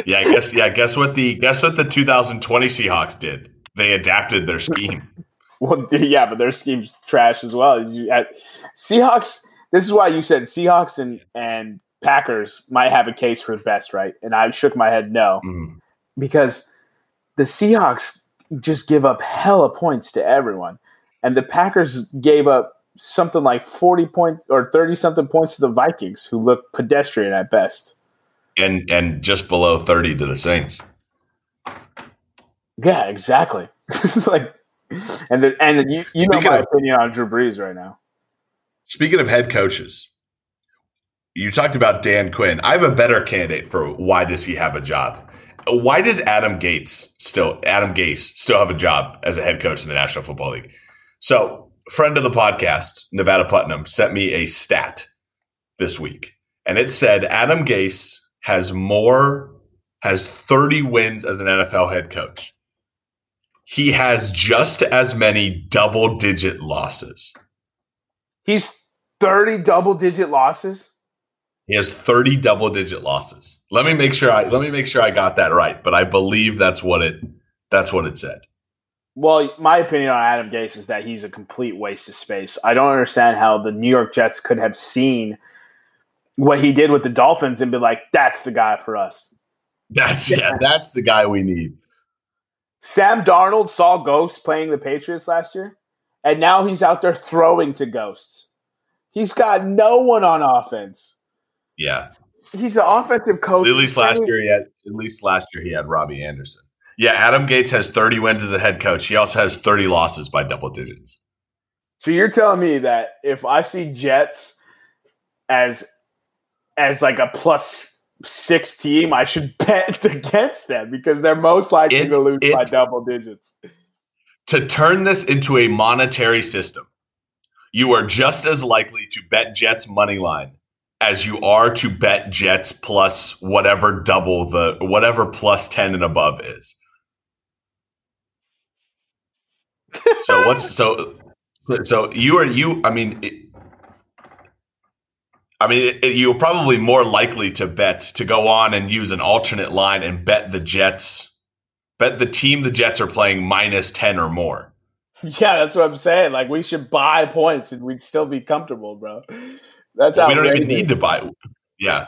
Yeah, I guess yeah, guess what the guess what the 2020 Seahawks did? They adapted their scheme. well, yeah, but their scheme's trash as well. You, at, Seahawks. This is why you said Seahawks and and Packers might have a case for the best, right? And I shook my head no. Mhm. because the Seahawks just give up hella points to everyone, and the Packers gave up something like forty points or thirty something points to the Vikings, who look pedestrian at best. And and just below 30 to the Saints. Yeah, exactly. like, and the, and you you know Speaking my of- opinion on Drew Brees right now. Speaking of head coaches, you talked about Dan Quinn. I have a better candidate for why does he have a job? Why does Adam Gase still Adam Gase still have a job as a head coach in the National Football League? So, friend of the podcast, Nevada Putnam, sent me a stat this week, and it said Adam Gase has more has 30 wins as an NFL head coach. He has just as many double digit losses. He's thirty double digit losses. He has 30 double digit losses. Let me make sure I let me make sure I got that right, but I believe that's what it that's what it said. Well, my opinion on Adam Gase is that he's a complete waste of space. I don't understand how the New York Jets could have seen what he did with the Dolphins and be like, "That's the guy for us." That's yeah, that's the guy we need. Sam Darnold saw ghosts playing the Patriots last year, and now he's out there throwing to ghosts. He's got no one on offense. Yeah. He's an offensive coach. At least last year he had at least last year he had Robbie Anderson. Yeah, Adam Gase has 30 wins as a head coach. He also has 30 losses by double digits. So you're telling me that if I see Jets as as like a plus six team, I should bet against them because they're most likely It- to lose by double digits. To turn this into a monetary system, you are just as likely to bet Jets money line as you are to bet Jets plus whatever double the whatever plus 10 and above is. So what's so so you are you I mean it, I mean it, you're probably more likely to bet to go on and use an alternate line and bet the Jets bet the team the Jets are playing minus 10 or more. Yeah, that's what I'm saying. Like we should buy points and we'd still be comfortable, bro. That's well, we don't even need to buy. Yeah.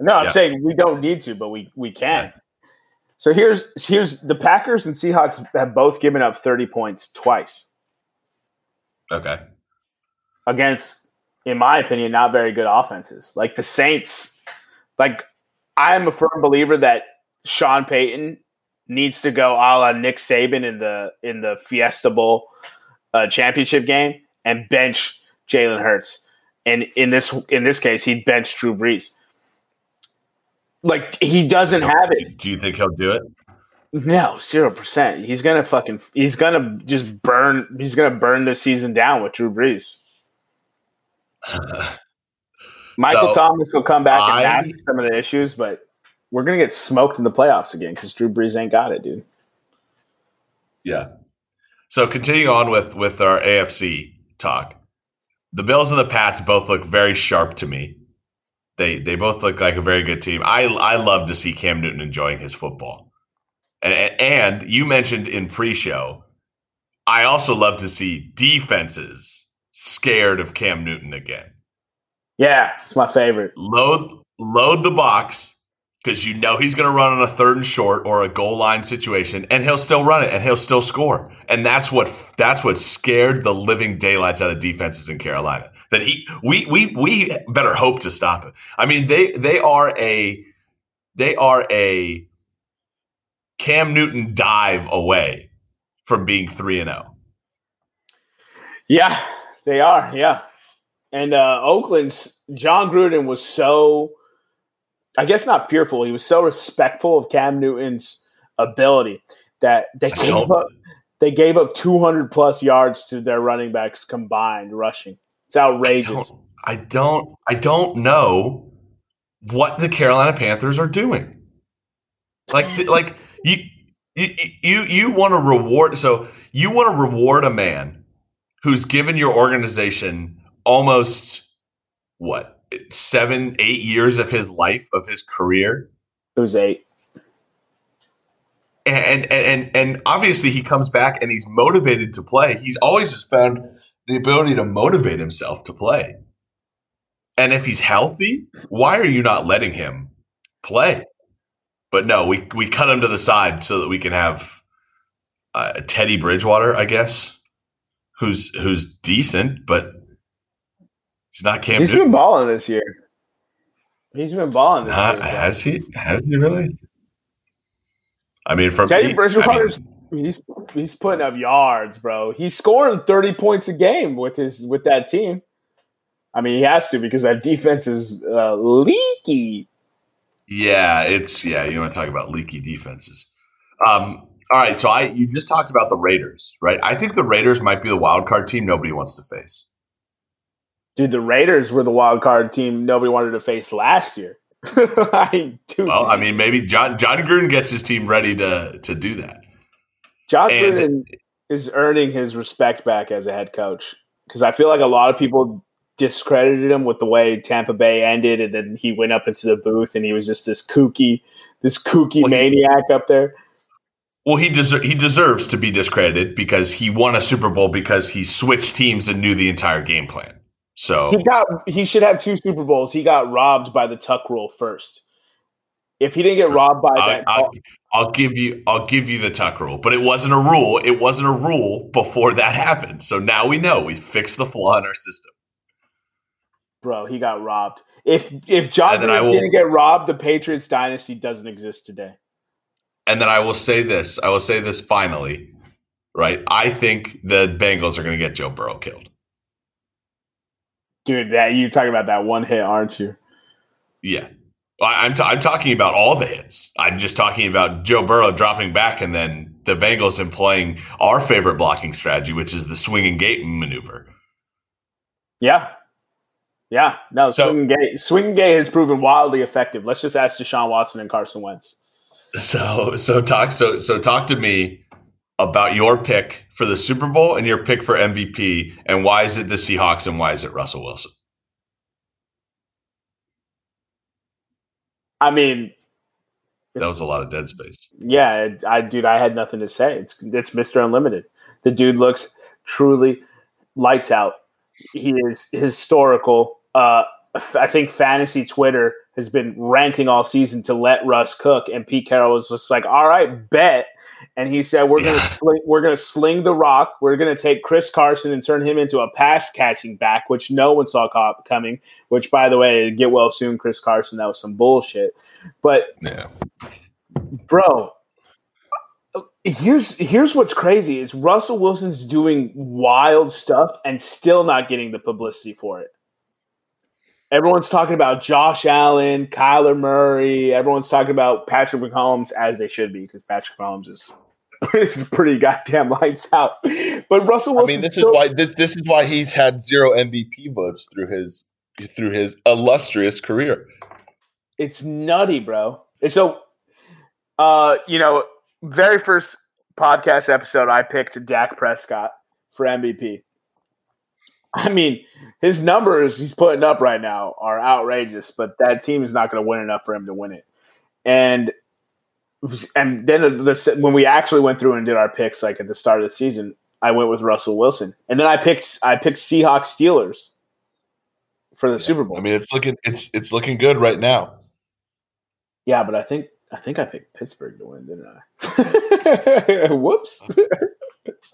No, I'm yeah. saying we don't need to, but we we can. So here's here's the Packers and Seahawks have both given up 30 points twice. Okay. Against, in my opinion, not very good offenses. Like the Saints, like I am a firm believer that Sean Payton needs to go a la Nick Saban in the in the Fiesta Bowl uh, championship game and bench Jalen Hurts. And in this in this case, he'd bench Drew Brees. Like he doesn't have it. Do you think he'll do it? No, zero percent. He's gonna fucking. He's gonna just burn. He's gonna burn the season down with Drew Brees. Michael so, Thomas will come back I, and have some of the issues, but we're gonna get smoked in the playoffs again because Drew Brees ain't got it, dude. Yeah. So continuing on with with our AFC talk, the Bills and the Pats both look very sharp to me. They they both look like a very good team. I I love to see Cam Newton enjoying his football. And and you mentioned in pre-show, I also love to see defenses scared of Cam Newton again. Yeah, it's my favorite. Load load the box because you know he's going to run on a third and short or a goal line situation, and he'll still run it and he'll still score. And that's what that's what scared the living daylights out of defenses in Carolina. That he we we we better hope to stop it. I mean they they are a they are a Cam Newton dive away from being three and zero. Oh. Yeah, they are. Yeah, and uh, Oakland's Jon Gruden was so I guess not fearful. He was so respectful of Cam Newton's ability that they gave up they gave up 200 plus yards to their running backs combined rushing. It's outrageous. I don't, I don't I don't know what the Carolina Panthers are doing. Like like you you you you want to reward so you want to reward a man who's given your organization almost what seven, eight years of his life, of his career. It was eight. And, and and and obviously he comes back and he's motivated to play. He's always found the ability to motivate himself to play. And if he's healthy, why are you not letting him play? But no, we we cut him to the side so that we can have uh, Teddy Bridgewater, I guess, who's who's decent, but He's not Cam. He's Newton. been balling this year. He's been balling. This year, has he? Has he really? I mean, from Teddy Bridgewater's I mean, he's he's putting up yards, bro. He's scoring thirty points a game with his with that team. I mean, he has to because that defense is uh, leaky. Yeah, it's yeah. You want to talk about leaky defenses? Um, all right, so I you just talked about the Raiders, right? I think the Raiders might be the wild card team nobody wants to face. Dude, the Raiders were the wild card team nobody wanted to face last year. I, do well, I mean, maybe John Jon Gruden gets his team ready to to do that. And, Gruden is earning his respect back as a head coach because I feel like a lot of people discredited him with the way Tampa Bay ended, and then he went up into the booth and he was just this kooky, this kooky well, maniac he, up there. Well, he deser- he deserves to be discredited because he won a Super Bowl because he switched teams and knew the entire game plan. So he got he should have two Super Bowls. He got robbed by the tuck rule first. If he didn't get robbed by that, I, I'll give you I'll give you the tuck rule, but it wasn't a rule. It wasn't a rule before that happened. So now we know we fixed the flaw in our system. Bro, he got robbed. If if John will, didn't get robbed, the Patriots dynasty doesn't exist today. And then I will say this. I will say this finally. Right. I think the Bengals are going to get Joe Burrow killed. Dude, that you talking about that one hit, aren't you? Yeah. I'm, t- I'm talking about all the hits. I'm just talking about Joe Burrow dropping back and then the Bengals employing our favorite blocking strategy, which is the swing and gate maneuver. Yeah. Yeah, no, So- swinging gay, swinging gay has proven wildly effective. Let's just ask Deshaun Watson and Carson Wentz. So so talk so so talk to me about your pick for the Super Bowl and your pick for MVP, and why is it the Seahawks and why is it Russell Wilson? I mean, That was a lot of dead space. yeah, I dude, I had nothing to say. It's it's Mister Unlimited. The dude looks truly lights out. He is historical. Uh, I think fantasy Twitter has been ranting all season to let Russ cook, and Pete Carroll was just like, "All right, bet." And he said, "We're gonna Yeah. sling, we're gonna sling the rock. We're gonna take Chris Carson and turn him into a pass catching back, which no one saw co- coming. Which, by the way, get well soon, Chris Carson. That was some bullshit. But Yeah. bro here's here's what's crazy is russell wilson's doing wild stuff and still not getting the publicity for it everyone's talking about josh allen kyler murray everyone's talking about patrick mccollums as they should be because patrick mccollums is, is pretty goddamn lights out but russell I mean, this is why this, this is why he's had zero MVP votes through his through his illustrious career. It's nutty, bro. And so, uh, you know, very first podcast episode, I picked Dak Prescott for MVP. I mean, his numbers he's putting up right now are outrageous, but that team is not going to win enough for him to win it. And and then the, when we actually went through and did our picks, like at the start of the season, I went with Russell Wilson, and then I picked I picked Seahawks Steelers for the Super Bowl. I mean, it's looking it's it's looking good right now. Yeah, but I think I think I picked Pittsburgh to win, didn't I? Whoops.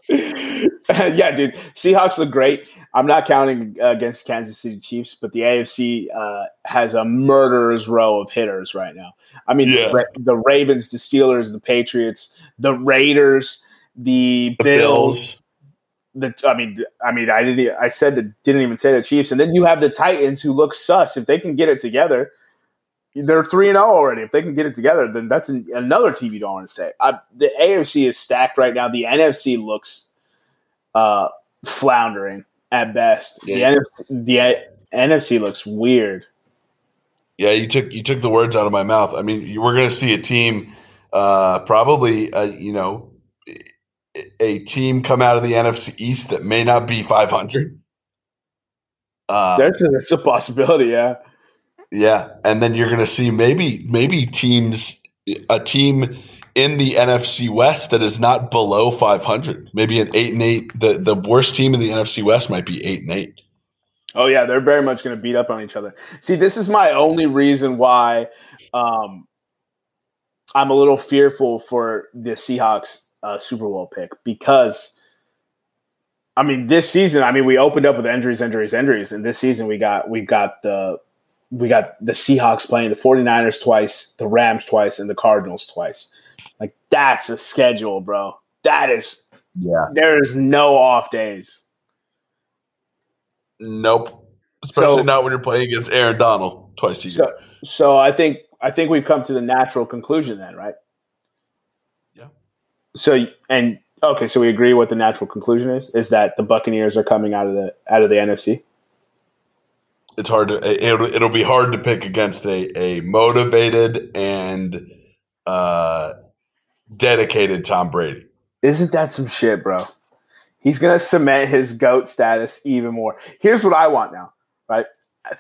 yeah, dude. Seahawks look great. I'm not counting uh, against Kansas City Chiefs, but the AFC uh, has a murderer's row of hitters right now. I mean, Yeah. the, the Ravens, the Steelers, the Patriots, the Raiders, the, The Bills. Bills, The I mean, I mean, I didn't. I said that didn't even say the Chiefs, and then you have the Titans who look sus. If they can get it together, they're three and zero already. If they can get it together, then that's an, another team you don't want to say. I, the AFC is stacked right now. The NFC looks uh, floundering at best. Yeah. The NFC, the A- NFC looks weird. yeah, you took you took the words out of my mouth. I mean, you- we're going to see a team, uh, probably, uh, you know, a team come out of the NFC East that may not be 500. Uh, There's a, a possibility. Yeah. Yeah, and then you're going to see maybe maybe teams a team in the NFC West that is not below 500. Maybe an 8 and 8 the the worst team in the NFC West might be 8 and 8. Oh yeah, they're very much going to beat up on each other. See, this is my only reason why um, I'm a little fearful for the Seahawks uh, Super Bowl pick because, I mean, this season, I mean, we opened up with injuries, injuries, injuries, and this season we got we got the we got the Seahawks playing the 49ers twice, the Rams twice, and the Cardinals twice. Like that's a schedule, bro. That is Yeah. there is no off days. Nope. Especially So- not when you're playing against Aaron Donald twice a year. So, so I think I think we've come to the natural conclusion then, right? Yeah. So and okay, so we agree what the natural conclusion is is that the Buccaneers are coming out of the out of the NFC. It's hard to it'll, it'll be hard to pick against a a motivated and uh dedicated Tom Brady. Isn't that some shit, bro? He's gonna cement his goat status even more. Here's what I want now, right?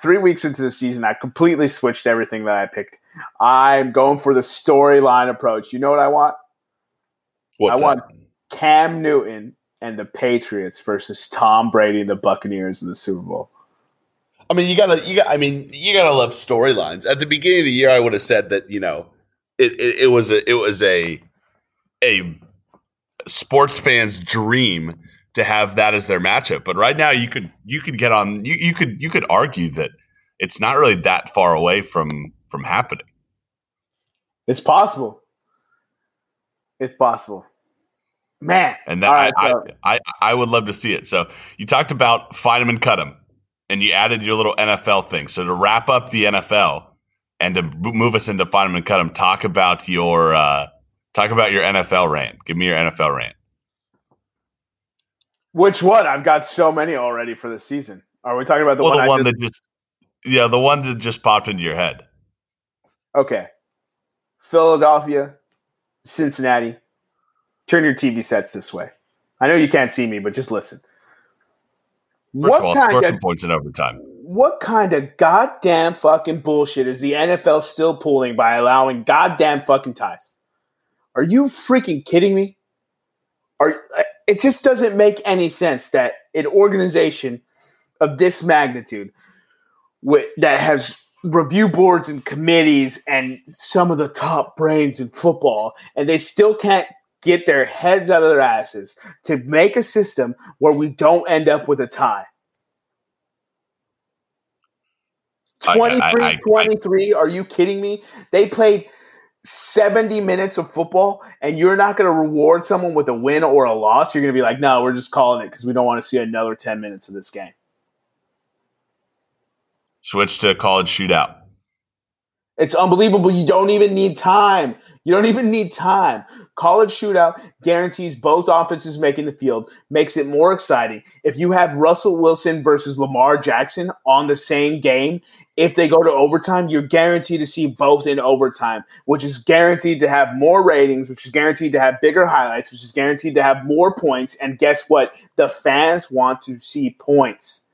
Three weeks into the season, I've completely switched everything that I picked. I'm going for the storyline approach. You know what I want? What's I want? Cam Newton and the Patriots versus Tom Brady and the Buccaneers in the Super Bowl. I mean, you gotta, you got. I mean, you gotta love storylines. At the beginning of the year, I would have said that you know, it, it, it was a, it was a, a sports fan's dream to have that as their matchup. But right now, you could, you could get on, you, you could, you could argue that it's not really that far away from from happening. It's possible. It's possible. Man. And that right, I, I, I I would love to see it. So you talked about find them and cut them, and you added your little NFL thing. So to wrap up the NFL and to move us into find them and cut them, talk about your uh, talk about your NFL rant. Give me your NFL rant. Which one? I've got so many already for the season. Are we talking about the well, one, the one just- that just Yeah, the one that just popped into your head. Okay. Philadelphia, Cincinnati. Turn your TV sets this way. I know you can't see me, but just listen. First what all, kind of, points in overtime. What kind of goddamn fucking bullshit is the NFL still pulling by allowing goddamn fucking ties? Are you freaking kidding me? Are eh, it just doesn't make any sense that an organization of this magnitude with, that has review boards and committees and some of the top brains in football, and they still can't get their heads out of their asses to make a system where we don't end up with a tie. 23 I, I, I, 23, are you kidding me? They played 70 minutes of football and you're not going to reward someone with a win or a loss. You're going to be like, no, we're just calling it because we don't want to see another 10 minutes of this game. Switch to college shootout. It's unbelievable. You don't even need time. You don't even need time. College shootout guarantees both offenses making the field, makes it more exciting. If you have Russell Wilson versus Lamar Jackson on the same game, if they go to overtime, you're guaranteed to see both in overtime, which is guaranteed to have more ratings, which is guaranteed to have bigger highlights, which is guaranteed to have more points. And guess what? The fans want to see points.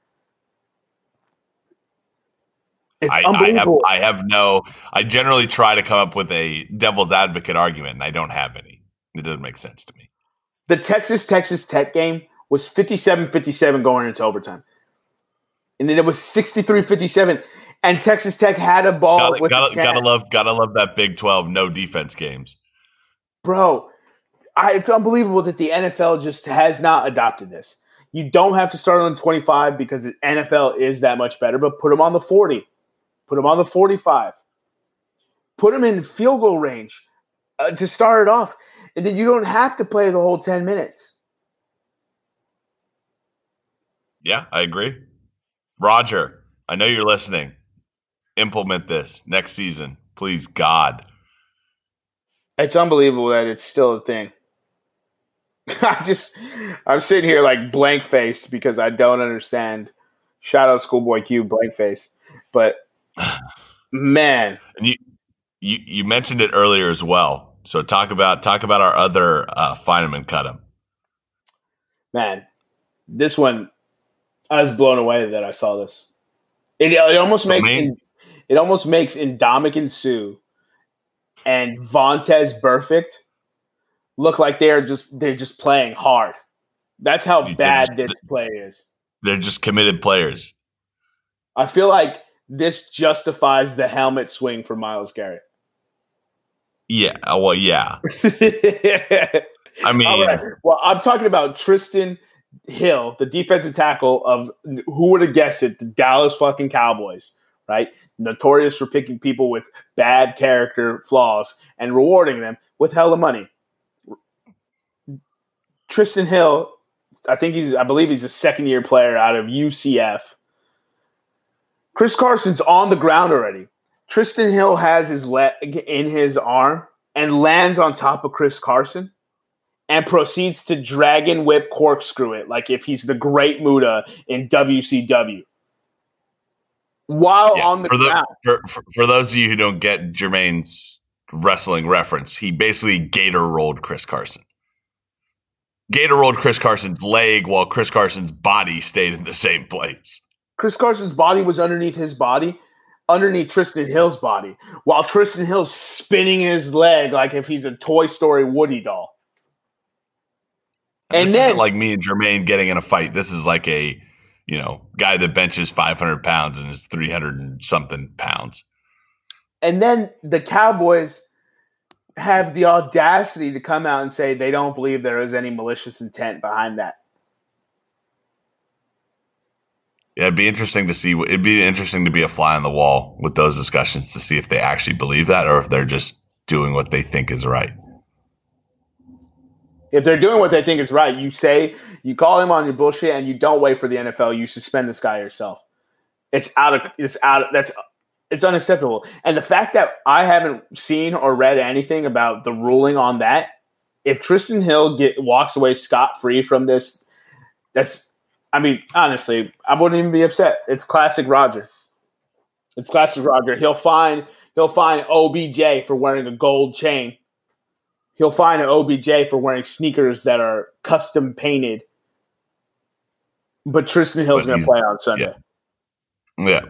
I, I, have I have no. I generally try to come up with a devil's advocate argument, and I don't have any. It doesn't make sense to me. The Texas Texas Tech game was 57-57 going into overtime, and then it was 63-57, and Texas Tech had a ball. Gotta, gotta, gotta love gotta love that Big Twelve no defense games, bro. I, it's unbelievable that the NFL just has not adopted this. You don't have to start on 25 because the NFL is that much better, but put them on the 40 Put him on the 45. Put him in field goal range uh, to start it off. And then you don't have to play the whole 10 minutes. Yeah, I agree. Roger, I know you're listening. Implement this next season, please, God. It's unbelievable that it's still a thing. I just, I'm sitting here like blank faced because I don't understand. Shout out Schoolboy Q, blank face. But Man, and you you you mentioned it earlier as well. So talk about talk about our other uh, Feineman cut him. Man, this one I was blown away that I saw this. It, it almost makes in, it almost makes Ndamukong Suh and Vontaze Burfict look like they're just they're just playing hard. That's how bad just, this play is. They're just committed players. I feel like this justifies the helmet swing for Myles Garrett. Yeah. Uh, well, yeah. I mean, right. well, I'm talking about Trysten Hill, the defensive tackle of who would have guessed it, the Dallas fucking Cowboys, right? Notorious for picking people with bad character flaws and rewarding them with hella money. Trysten Hill, I think he's, I believe he's a second year player out of UCF Chris Carson's on the ground already. Trysten Hill has his leg in his arm and lands on top of Chris Carson and proceeds to dragon whip corkscrew it like if he's the great Muta in WCW. While yeah, on the for, ground. The, for, for those of you who don't get Jermaine's wrestling reference, he basically gator rolled Chris Carson. Gator rolled Chris Carson's leg while Chris Carson's body stayed in the same place. Chris Carson's body was underneath his body, underneath Trysten Hill's body, while Trysten Hill's spinning his leg like if he's a Toy Story Woody doll. And, and then, like me and Jermaine getting in a fight. This is like a, you know, guy that benches 500 pounds and is 300 and something pounds. And then the Cowboys have the audacity to come out and say they don't believe there is any malicious intent behind that. Yeah, it'd be interesting to see. It'd be interesting to be a fly on the wall with those discussions to see if they actually believe that or if they're just doing what they think is right. If they're doing what they think is right, you say you call him on your bullshit and you don't wait for the NFL. You suspend this guy yourself. It's out of. It's out. Of, that's. It's unacceptable. And the fact that I haven't seen or read anything about the ruling on that, if Trysten Hill get walks away scot free from this, that's I mean, honestly, I wouldn't even be upset. It's classic Roger. It's classic Roger. He'll find he'll find OBJ for wearing a gold chain. He'll find an OBJ for wearing sneakers that are custom painted. But Trysten Hill's going to play on Sunday. Yeah.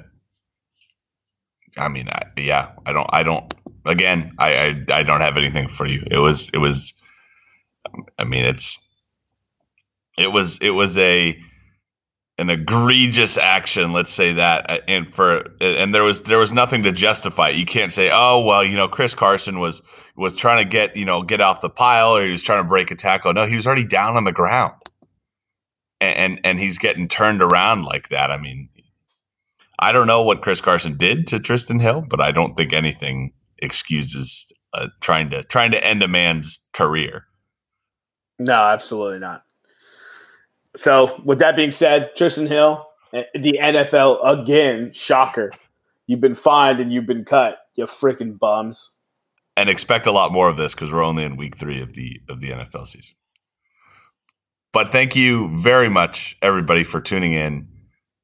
I mean, I, yeah, I don't, I don't. Again, I, I, I don't have anything for you. It was, it was. I mean, it's, it was, it was a, an egregious action. Let's say that, uh, and for, and there was, there was nothing to justify. it. You can't say, oh well, you know, Chris Carson was was trying to get, you know, get off the pile, or he was trying to break a tackle. No, he was already down on the ground, and and, and he's getting turned around like that. I mean, I don't know what Chris Carson did to Trysten Hill, but I don't think anything excuses uh, trying to trying to end a man's career. No, absolutely not. So, with that being said, Trysten Hill, eh, the NFL again, shocker. You've been fined and you've been cut. You freaking bums. And expect a lot more of this because we're only in week three of the of the NFL season. But thank you very much, everybody, for tuning in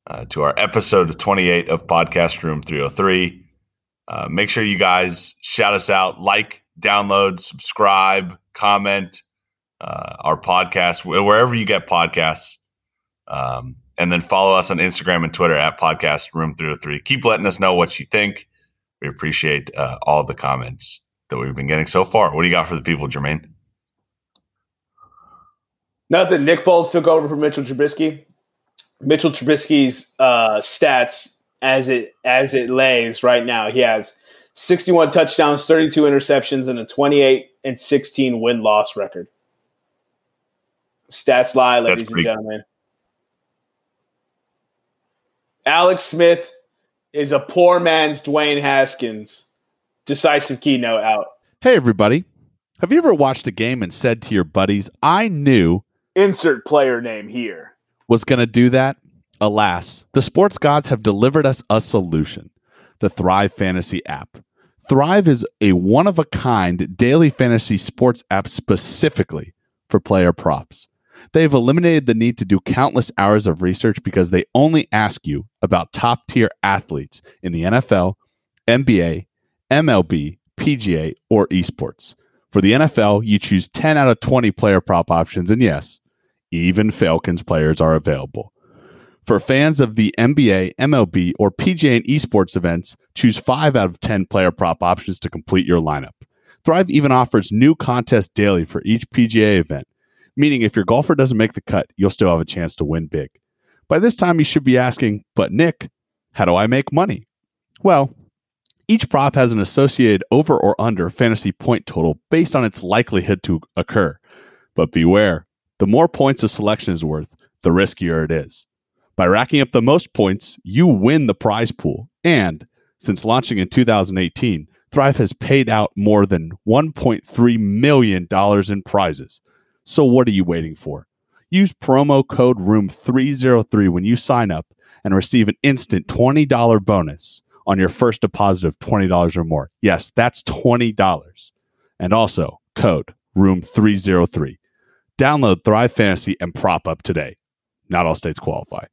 uh, to our episode 28 of Podcast Room 303. Uh, make sure you guys shout us out, like, download, subscribe, comment uh, our podcast wherever you get podcasts. Um, and then follow us on Instagram and Twitter at Podcast Room 303. Keep letting us know what you think. We appreciate uh, all the comments that we've been getting so far. What do you got for the people, Jermaine? Nothing. Nick Foles took over for Mitchell Trubisky. Mitchell Trubisky's uh, stats as it as it lays right now, he has 61 touchdowns, 32 interceptions, and a 28 and 16 win loss record. Stats lie, ladies and pretty- gentlemen. Alex Smith is a poor man's Dwayne Haskins. Decisive keynote out. Hey, everybody. Have you ever watched a game and said to your buddies, I knew Insert player name here. was going to do that? Alas, the sports gods have delivered us a solution the Thrive Fantasy app. Thrive is a one of a kind daily fantasy sports app specifically for player props. They've eliminated the need to do countless hours of research because they only ask you about top tier athletes in the NFL, NBA, MLB, PGA, or esports. For the NFL, you choose 10 out of 20 player prop options, and yes, even Falcons players are available. For fans of the NBA, MLB, or PGA and esports events, choose 5 out of 10 player prop options to complete your lineup. Thrive even offers new contests daily for each PGA event, meaning if your golfer doesn't make the cut, you'll still have a chance to win big. By this time, you should be asking, but Nick, how do I make money? Well, each prop has an associated over or under fantasy point total based on its likelihood to occur. But beware, the more points a selection is worth, the riskier it is. By racking up the most points, you win the prize pool. And since launching in 2018, Thrive has paid out more than $1.3 million in prizes. So what are you waiting for? Use promo code ROOM303 when you sign up and receive an instant $20 bonus on your first deposit of $20 or more. Yes, that's $20. And also code ROOM303. Download Thrive Fantasy and prop up today. Not all states qualify.